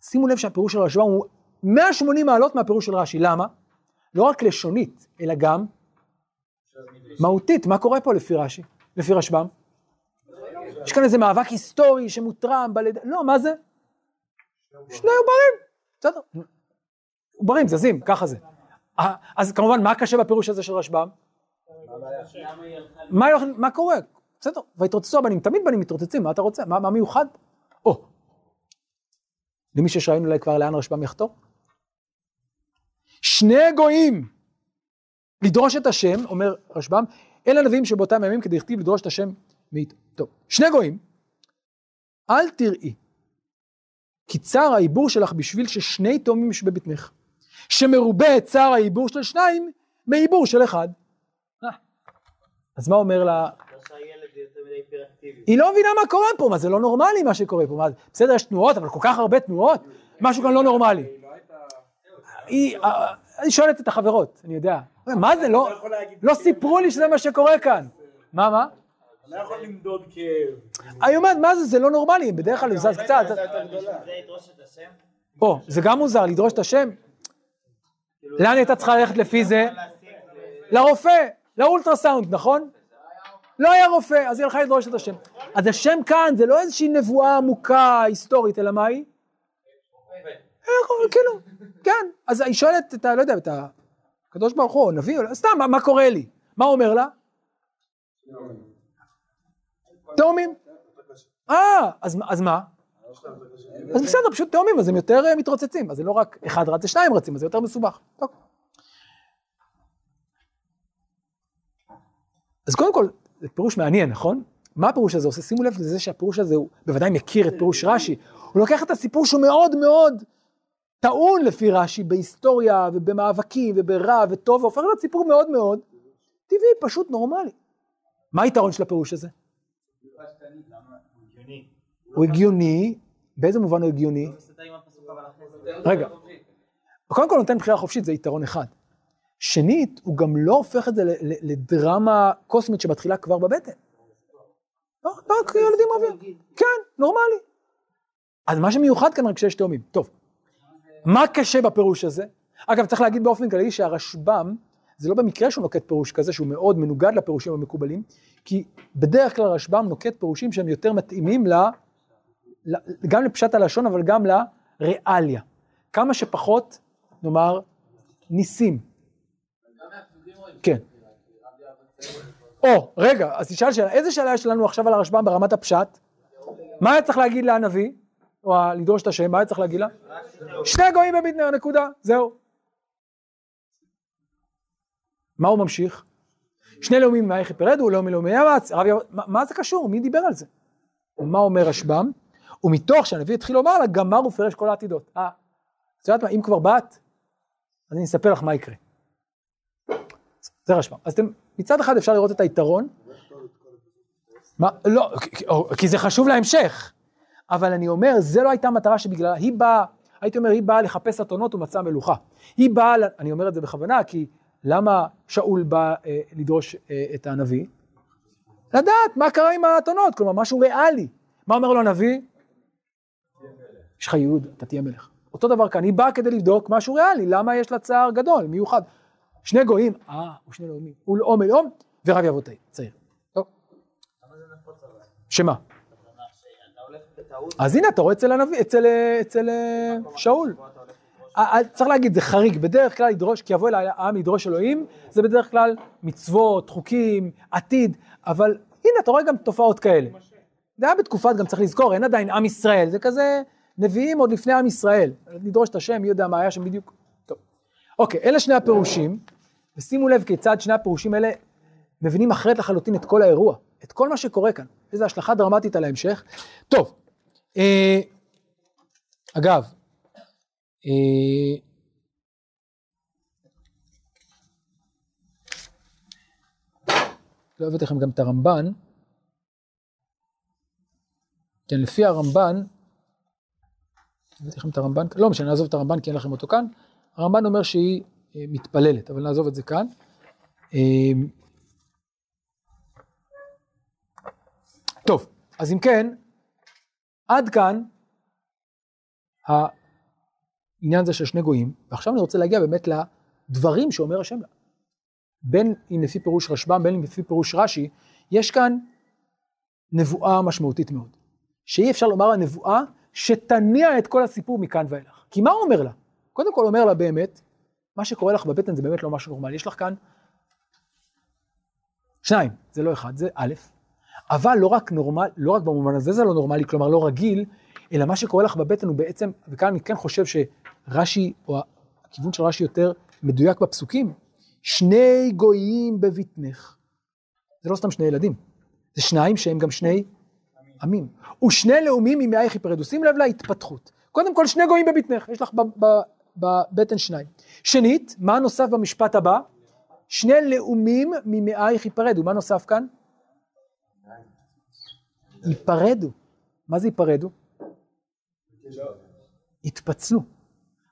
שימו לב שהפירוש של רשב"ם הוא 180 מעלות מהפירוש של רש"י, למה? לא רק לשונית, אלא גם מהותית. מה קורה פה לפי רש"י, לפי רשב"ם? יש כאן איזה מאבק היסטורי שמותרם בלידה, לא, מה זה? שני עוברים, בסדר. עוברים זזים, ככה זה. אה, אז כמובן, מה קשה בפירוש הזה של רשב"ם? מה, קורה? בסדר, ויתרוצצו הבנים, תמיד בנים מתרוצצים, מה אתה רוצה? מה, מיוחד? או, למי שיש רעיון אולי כבר לאן רשב"ם יחתור? שני גויים לדרוש את השם, אומר רשב"ם, אלה הנביאים שבאותם ימים כדי לכתיב לדרוש את השם מאיתו. טוב, שני גויים, אל תראי כי צער העיבור שלך בשביל ששני תאומים יש בבטנך, שמרובה צער העיבור של שניים מעיבור של אחד. אה. אז מה אומר לה? היא לא מבינה מה קורה פה, מה זה לא נורמלי מה שקורה פה, מה, בסדר יש תנועות, אבל כל כך הרבה תנועות, משהו כאן לא נורמלי. היא, היא שואלת את החברות, אני יודע, מה זה, לא, לא סיפרו לי שזה מה שקורה כאן. מה, מה? אני לא יכול למדוד כאב. היא אומרת, מה זה, זה לא נורמלי, בדרך כלל הוא זז קצת. את השם? או, זה גם מוזר, לדרוש את השם. לאן היא הייתה צריכה ללכת לפי זה? לרופא, לאולטרסאונד, נכון? לא היה רופא, אז היא הלכה לדרוש את השם. אז השם כאן זה לא איזושהי נבואה עמוקה היסטורית, אלא מה היא? אה, כאילו, כן. אז היא שואלת את ה... לא יודע, את הקדוש ברוך הוא, נביא, לא- סתם, מה- מה קורה לי? מה הוא אומר לה? תאומים. אה, אז מה? אז בסדר, פשוט תאומים, אז הם יותר אה, מתרוצצים. אז זה לא רק אחד רץ, זה שניים רצים, אז זה יותר מסובך. טוב. אז קודם כל, זה פירוש מעניין, נכון? מה הפירוש הזה עושה? שימו לב לזה שהפירוש הזה, הוא בוודאי מכיר את פירוש רש"י. הוא לוקח את הסיפור שהוא מאוד מאוד טעון לפי רש"י, בהיסטוריה ובמאבקים וברע וטוב, והופך להיות סיפור מאוד מאוד טבעי, פשוט נורמלי. מה היתרון של הפירוש הזה? הוא הגיוני, באיזה מובן הוא הגיוני? זה. רגע, קודם כל נותן בחירה חופשית, זה יתרון אחד. שנית, הוא גם לא הופך את זה לדרמה קוסמית שמתחילה כבר בבטן. לא, לא, כי ילדים אוהבים. כן, נורמלי. אז מה שמיוחד כאן רק שיש תאומים. טוב, מה קשה בפירוש הזה? אגב, צריך להגיד באופן כללי שהרשב"ם, זה לא במקרה שהוא נוקט פירוש כזה, שהוא מאוד מנוגד לפירושים המקובלים, כי בדרך כלל הרשב"ם נוקט פירושים שהם יותר מתאימים ל... גם לפשט הלשון, אבל גם לריאליה. כמה שפחות, נאמר, ניסים. כן. או, רגע, אז תשאל שאלה, איזה שאלה יש לנו עכשיו על הרשב"ם ברמת הפשט? מה היה צריך להגיד לנביא? או ה- לדרוש את השם, מה היה צריך להגיד לה? שני גויים בביטנר, נקודה, זהו. מה הוא ממשיך? שני לאומים מאייך יפרדו, לאומי לאומי ימץ, הרב ימץ, מה, מה זה קשור? מי דיבר על זה? ומה אומר רשב"ם? ומתוך שהנביא התחיל לומר לה, גמר ופרש כל העתידות. אה, את יודעת מה, אם כבר באת, אז אני אספר לך מה יקרה. זה רשב"ם. אז אתם, מצד אחד אפשר לראות את היתרון. מה, לא, כי- זה חשוב להמשך. אבל אני אומר, זה לא הייתה המטרה שבגללה, היא באה, הייתי אומר, היא באה לחפש אתונות ומצאה מלוכה. היא באה, אני אומר את זה בכוונה, כי למה שאול בא אה, לדרוש אה, את הנביא? לדעת מה קרה עם האתונות, כלומר, משהו ריאלי. מה אומר לו הנביא? יש לך ייעוד, אתה תהיה מלך. אותו דבר כאן, היא באה כדי לבדוק משהו ריאלי, למה יש לה צער גדול, מיוחד. שני גויים, אה, הוא שני לאומים, הוא לאום אלאום ורב יבוא צעיר. טוב. שמה? אז הנה, אתה רואה אצל הנביא, אצל, אה, אצל אה, שאול. צריך להגיד, זה חריג, בדרך כלל לדרוש, כי יבוא אליי העם לדרוש אלוהים, זה בדרך כלל מצוות, חוקים, עתיד, אבל הנה, אתה רואה גם תופעות כאלה. זה היה בתקופת, גם צריך לזכור, אין עדיין עם ישראל, זה כזה נביאים עוד לפני עם ישראל. לדרוש את השם, מי יודע מה היה שם בדיוק. טוב. אוקיי, אלה שני הפירושים, ושימו לב כיצד שני הפירושים האלה מבינים אחרת לחלוטין את כל האירוע, את כל מה שקורה כאן. איזו השלכה דרמטית על ההמשך. טוב, אה, אגב, לא הבאתי לכם גם את הרמב"ן. כן, לפי הרמב"ן, הבאתי לכם את הרמב"ן, לא משנה, נעזוב את הרמב"ן כי אין לכם אותו כאן. הרמב"ן אומר שהיא אה, מתפללת, אבל נעזוב את זה כאן. אה, טוב, אז אם כן, עד כאן העניין הזה של שני גויים, ועכשיו אני רוצה להגיע באמת לדברים שאומר השם לה. בין אם לפי פירוש רשב"ם, בין אם לפי פירוש רש"י, יש כאן נבואה משמעותית מאוד. שאי אפשר לומר הנבואה שתניע את כל הסיפור מכאן ואילך. כי מה הוא אומר לה? קודם כל אומר לה באמת, מה שקורה לך בבטן זה באמת לא משהו נורמלי. יש לך כאן שניים, זה לא אחד, זה א', אבל לא רק נורמל, לא רק במובן הזה זה לא נורמלי, כלומר לא רגיל, אלא מה שקורה לך בבטן הוא בעצם, וכאן אני כן חושב שרש"י, או הכיוון של רש"י יותר מדויק בפסוקים, שני גויים בבטנך. זה לא סתם שני ילדים, זה שניים שהם גם שני עמים. ושני לאומים ממאייך יפרדו. שים לב להתפתחות. קודם כל שני גויים בבטנך, יש לך בבטן שניים. שנית, מה נוסף במשפט הבא? שני לאומים ממאייך יפרדו. מה נוסף כאן? ייפרדו. מה זה ייפרדו? יתפצלו.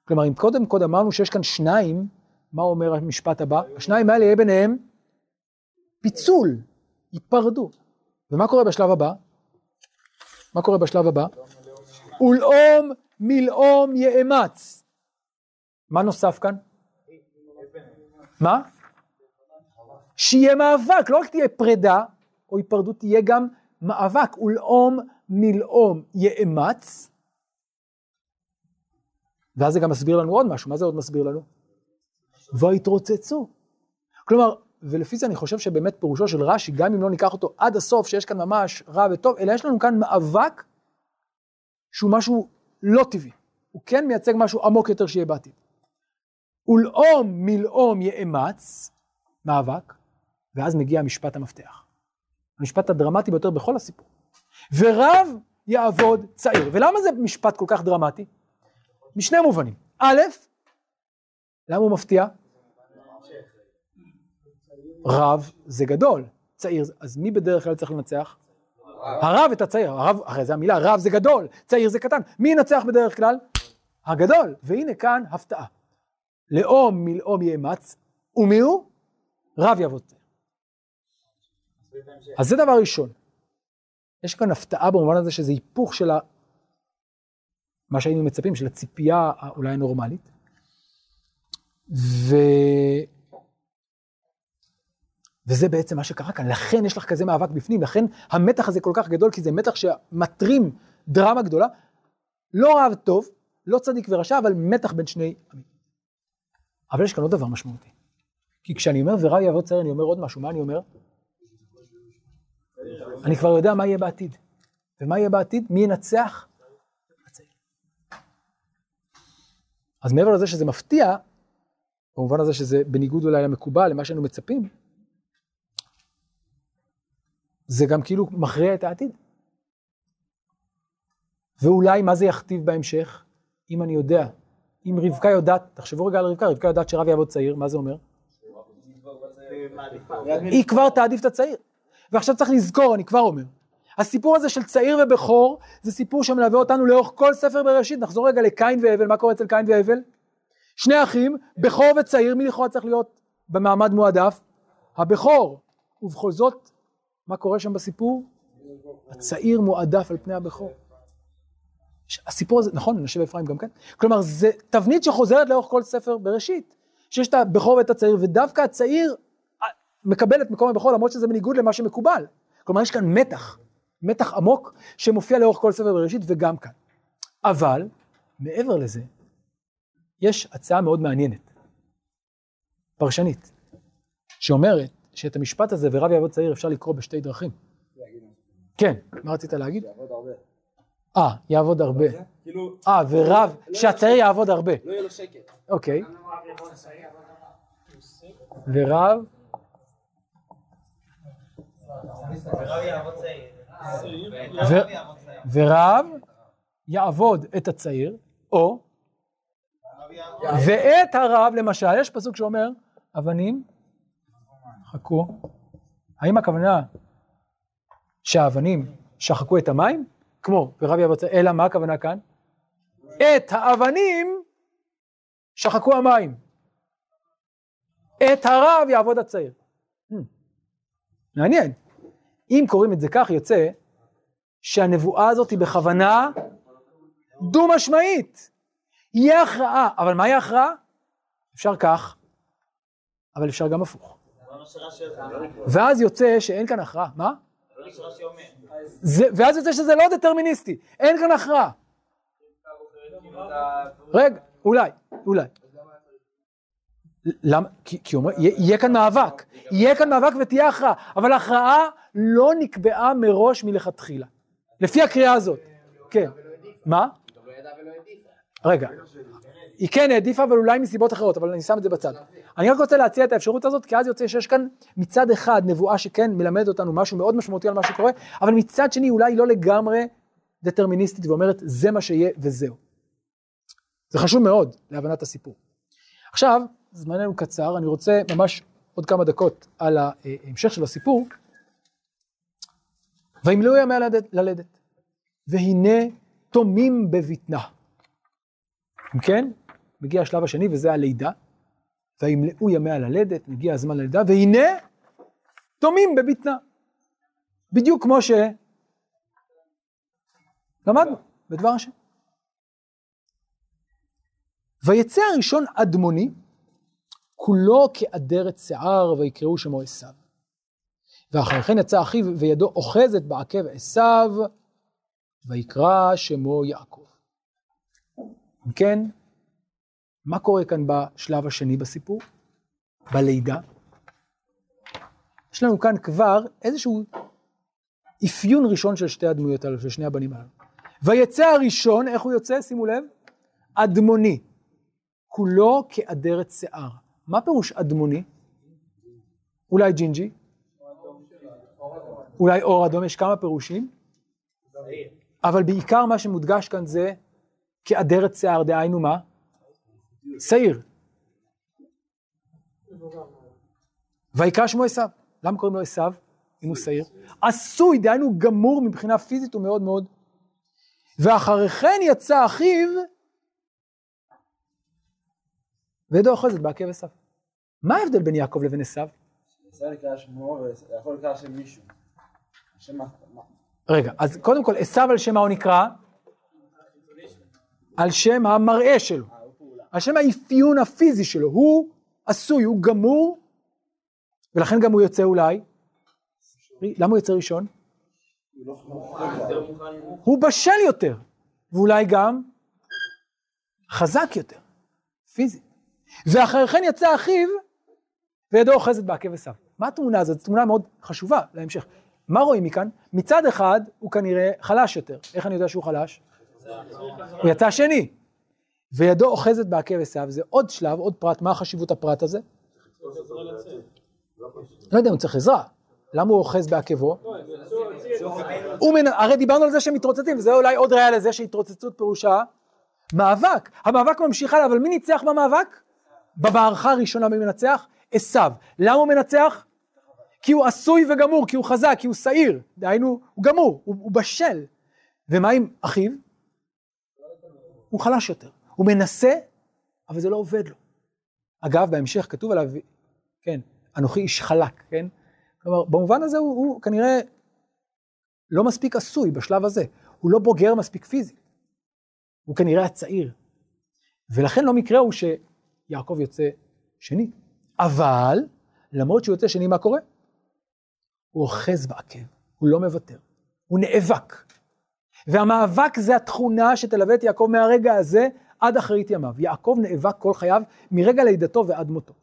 כלומר, אם קודם כל אמרנו שיש כאן שניים, מה אומר המשפט הבא? השניים האלה יהיה ביניהם פיצול, ייפרדו. ומה קורה בשלב הבא? מה קורה בשלב הבא? ולאום מלאום יאמץ. מה נוסף כאן? מה? שיהיה מאבק, לא רק תהיה פרידה או היפרדות, תהיה גם מאבק. ולאום מלאום יאמץ. ואז זה גם מסביר לנו עוד משהו, מה זה עוד מסביר לנו? ויתרוצצו. כלומר, ולפי זה אני חושב שבאמת פירושו של רש"י, גם אם לא ניקח אותו עד הסוף, שיש כאן ממש רע וטוב, אלא יש לנו כאן מאבק שהוא משהו לא טבעי. הוא כן מייצג משהו עמוק יותר שיהיה בעתיד. ולאום מלאום יאמץ, מאבק, ואז מגיע המשפט המפתח. המשפט הדרמטי ביותר בכל הסיפור. ורב יעבוד צעיר. ולמה זה משפט כל כך דרמטי? משני מובנים. א', למה הוא מפתיע? רב זה גדול, צעיר, אז מי בדרך כלל צריך לנצח? הרב את הצעיר, הרב, הרי זה המילה, רב זה גדול, צעיר זה קטן, מי ינצח בדרך כלל? הגדול, והנה כאן הפתעה. לאום מלאום יאמץ, ומי הוא? רב צעיר. אז זה דבר ראשון. יש כאן הפתעה במובן הזה שזה היפוך של. מה שהיינו מצפים, של הציפייה אולי הנורמלית. ו... וזה בעצם מה שקרה כאן, לכן יש לך כזה מאבק בפנים, לכן המתח הזה כל כך גדול, כי זה מתח שמטרים דרמה גדולה. לא רב טוב, לא צדיק ורשע, אבל מתח בין שני עמים. אבל יש כאן עוד דבר משמעותי. כי כשאני אומר ורב יעבוד צעיר, אני אומר עוד משהו, מה אני אומר? אני כבר יודע מה יהיה בעתיד. ומה יהיה בעתיד? מי ינצח? אז מעבר לזה שזה מפתיע, במובן הזה שזה בניגוד אולי למקובל, למה שהיינו מצפים, זה גם כאילו מכריע את העתיד. ואולי מה זה יכתיב בהמשך, אם אני יודע, אם רבקה יודעת, תחשבו רגע על רבקה, רבקה יודעת שרב יעבוד צעיר, מה זה אומר? היא כבר תעדיף את הצעיר. ועכשיו צריך לזכור, אני כבר אומר, הסיפור הזה של צעיר ובכור, זה סיפור שמלווה אותנו לאורך כל ספר בראשית. נחזור רגע לקין והבל, מה קורה אצל קין והבל? שני אחים, בכור וצעיר, מי לכאורה צריך להיות במעמד מועדף? הבכור. ובכל זאת, מה קורה שם בסיפור? הצעיר מועדף על פני הבכור. הסיפור הזה, נכון, מנשה ואפרים גם כן. כלומר, זה תבנית שחוזרת לאורך כל ספר בראשית. שיש את הבכור ואת הצעיר, ודווקא הצעיר מקבל את מקום הבכור, למרות שזה בניגוד למה שמקובל. כלומר, יש כאן מתח, מתח עמוק, שמופיע לאורך כל ספר בראשית, וגם כאן. אבל, מעבר לזה, יש הצעה מאוד מעניינת, פרשנית, שאומרת שאת המשפט הזה, ורב יעבוד צעיר, אפשר לקרוא בשתי דרכים. כן, מה רצית להגיד? יעבוד הרבה. אה, יעבוד הרבה. כאילו, אה, ורב, שהצעיר יעבוד הרבה. לא יהיה לו שקט. אוקיי. ורב, ורב יעבוד צעיר. ורב יעבוד את הצעיר, או ואת הרב, למשל, יש פסוק שאומר, אבנים, חכו. האם הכוונה שהאבנים שחקו את המים? כמו ורב יעבוד אלא מה הכוונה כאן? את האבנים שחקו המים. את הרב יעבוד הצעיר. Hmm. מעניין. אם קוראים את זה כך, יוצא שהנבואה הזאת היא בכוונה דו-משמעית. יהיה הכרעה, אבל מהי ההכרעה? אפשר כך, אבל אפשר גם הפוך. מה שרש"י אומר. ואז יוצא שאין כאן הכרעה. מה? זה מה שרש"י אומר. זה, ואז יוצא שזה לא דטרמיניסטי, אין כאן הכרעה. רגע, אולי, אולי. למה? כי, כי אומר, יהיה, יהיה כאן מאבק, יהיה כאן מאבק ותהיה הכרעה, אבל הכרעה לא נקבעה מראש מלכתחילה. לפי הקריאה הזאת. כן. מה? רגע, היא כן העדיפה, אבל אולי מסיבות אחרות, אבל אני שם את זה בצד. אני רק רוצה להציע את האפשרות הזאת, כי אז יוצא שיש כאן מצד אחד נבואה שכן מלמדת אותנו משהו מאוד משמעותי על מה שקורה, אבל מצד שני אולי לא לגמרי דטרמיניסטית ואומרת זה מה שיהיה וזהו. זה חשוב מאוד להבנת הסיפור. עכשיו, זמננו קצר, אני רוצה ממש עוד כמה דקות על ההמשך של הסיפור. וימלאו ימי הלדת, ללדת, והנה תומים בבטנה. אם כן, מגיע השלב השני וזה הלידה, וימלאו ימי הללדת, מגיע הזמן ללידה, והנה תומים בבטנה. בדיוק כמו שלמדנו בדבר השם. ויצא הראשון אדמוני, כולו כאדרת שיער, ויקראו שמו עשיו. ואחרי כן יצא אחיו וידו אוחזת בעקב עשיו, ויקרא שמו יעקב. אם כן, מה קורה כאן בשלב השני בסיפור? בלידה. יש לנו כאן כבר איזשהו אפיון ראשון של שתי הדמויות האלו, של שני הבנים האלו. ויצא הראשון, איך הוא יוצא? שימו לב, אדמוני. כולו כאדרת שיער. מה פירוש אדמוני? אולי ג'ינג'י? אולי אור אדום, יש כמה פירושים. אבל בעיקר מה שמודגש כאן זה כאדרת שיער, דהיינו מה? שעיר. ויקרא שמו עשיו. למה קוראים לו עשיו, אם הוא שעיר? עשוי, דהיינו גמור מבחינה פיזית הוא מאוד מאוד. ואחרי כן יצא אחיו, וידו אוחזת בעקב עשיו. מה ההבדל בין יעקב לבין עשיו? ישראל נקרא שמו ויכול לקרוא שם מישהו. רגע, אז קודם כל, עשיו על שם מה הוא נקרא? על שם המראה שלו, אה. על שם האפיון הפיזי שלו, הוא עשוי, הוא גמור, ולכן גם הוא יוצא אולי. למה הוא יוצא ראשון? הוא לא. הוא בשל יותר, ואולי גם חזק יותר, פיזי. ואחרי כן יצא אחיו, וידו אוחזת בעקב עשיו. מה התמונה הזאת? זו תמונה מאוד חשובה להמשך. מה רואים מכאן? מצד אחד, הוא כנראה חלש יותר. איך אני יודע שהוא חלש? הוא יצא שני. וידו אוחזת בעקב עשיו, זה עוד שלב, עוד פרט, מה חשיבות הפרט הזה? לא יודע אם הוא צריך עזרה. למה הוא אוחז בעקבו? הרי דיברנו על זה שהם מתרוצצים, וזה אולי עוד ראיה לזה שהתרוצצות פירושה מאבק. המאבק ממשיך הלאה, אבל מי ניצח במאבק? במערכה הראשונה מי מנצח? עשיו. למה הוא מנצח? כי הוא עשוי וגמור, כי הוא חזק, כי הוא שעיר. דהיינו, הוא גמור, הוא, הוא בשל. ומה עם אחיו? הוא חלש יותר. הוא מנסה, אבל זה לא עובד לו. אגב, בהמשך כתוב עליו, כן, אנוכי איש חלק, כן? כלומר, במובן הזה הוא, הוא כנראה לא מספיק עשוי בשלב הזה. הוא לא בוגר מספיק פיזי. הוא כנראה הצעיר. ולכן לא מקרה הוא שיעקב יוצא שני. אבל, למרות שהוא יוצא שני, מה קורה? הוא אוחז בעקב, הוא לא מוותר, הוא נאבק. והמאבק זה התכונה שתלווה את יעקב מהרגע הזה עד אחרית ימיו. יעקב נאבק כל חייו מרגע לידתו ועד מותו.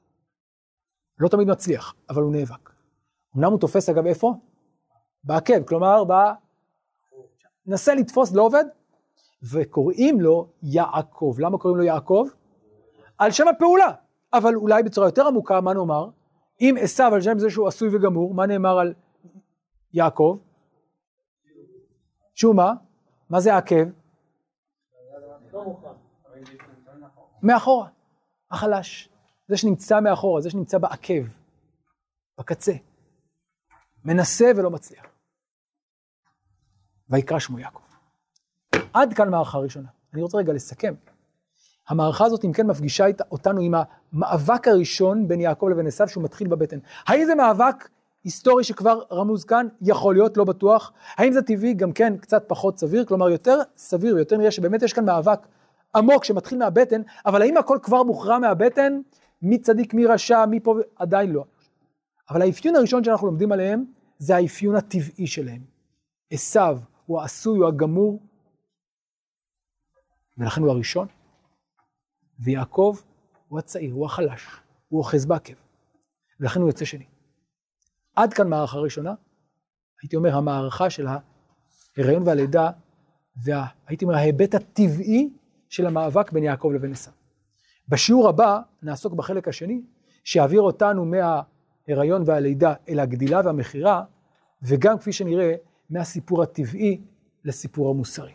לא תמיד מצליח, אבל הוא נאבק. אמנם הוא תופס אגב איפה? בעקב, כלומר, ב... נסה לתפוס, לא עובד, וקוראים לו יעקב. למה קוראים לו יעקב? על שם הפעולה. אבל אולי בצורה יותר עמוקה, מה נאמר? אם עשיו על שם זה שהוא עשוי וגמור, מה נאמר על יעקב? שהוא מה? מה זה העקב? מאחורה, החלש. זה שנמצא מאחורה, זה שנמצא בעקב, בקצה. מנסה ולא מצליח. ויקרא שמו יעקב. עד כאן מערכה ראשונה. אני רוצה רגע לסכם. המערכה הזאת, אם כן, מפגישה אותנו עם המאבק הראשון בין יעקב לבין עשיו, שהוא מתחיל בבטן. האם זה מאבק היסטורי שכבר רמוז כאן? יכול להיות, לא בטוח. האם זה טבעי? גם כן, קצת פחות סביר. כלומר, יותר סביר, יותר נראה שבאמת יש כאן מאבק עמוק שמתחיל מהבטן, אבל האם הכל כבר מוכרע מהבטן? מי צדיק, מי רשע, מי פה, עדיין לא. אבל האפיון הראשון שאנחנו לומדים עליהם, זה האפיון הטבעי שלהם. עשיו הוא העשוי, הוא הגמור, ולכן הוא הראשון. ויעקב הוא הצעיר, הוא החלש, הוא אוחז בעקב, ולכן הוא יוצא שני. עד כאן מערכה ראשונה, הייתי אומר המערכה של ההיריון והלידה, והייתי אומר ההיבט הטבעי של המאבק בין יעקב לבין עשיו. בשיעור הבא נעסוק בחלק השני, שיעביר אותנו מההיריון והלידה אל הגדילה והמכירה, וגם כפי שנראה, מהסיפור הטבעי לסיפור המוסרי.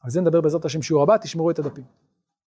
על זה נדבר בעזרת השם שיעור הבא, תשמרו את הדפים.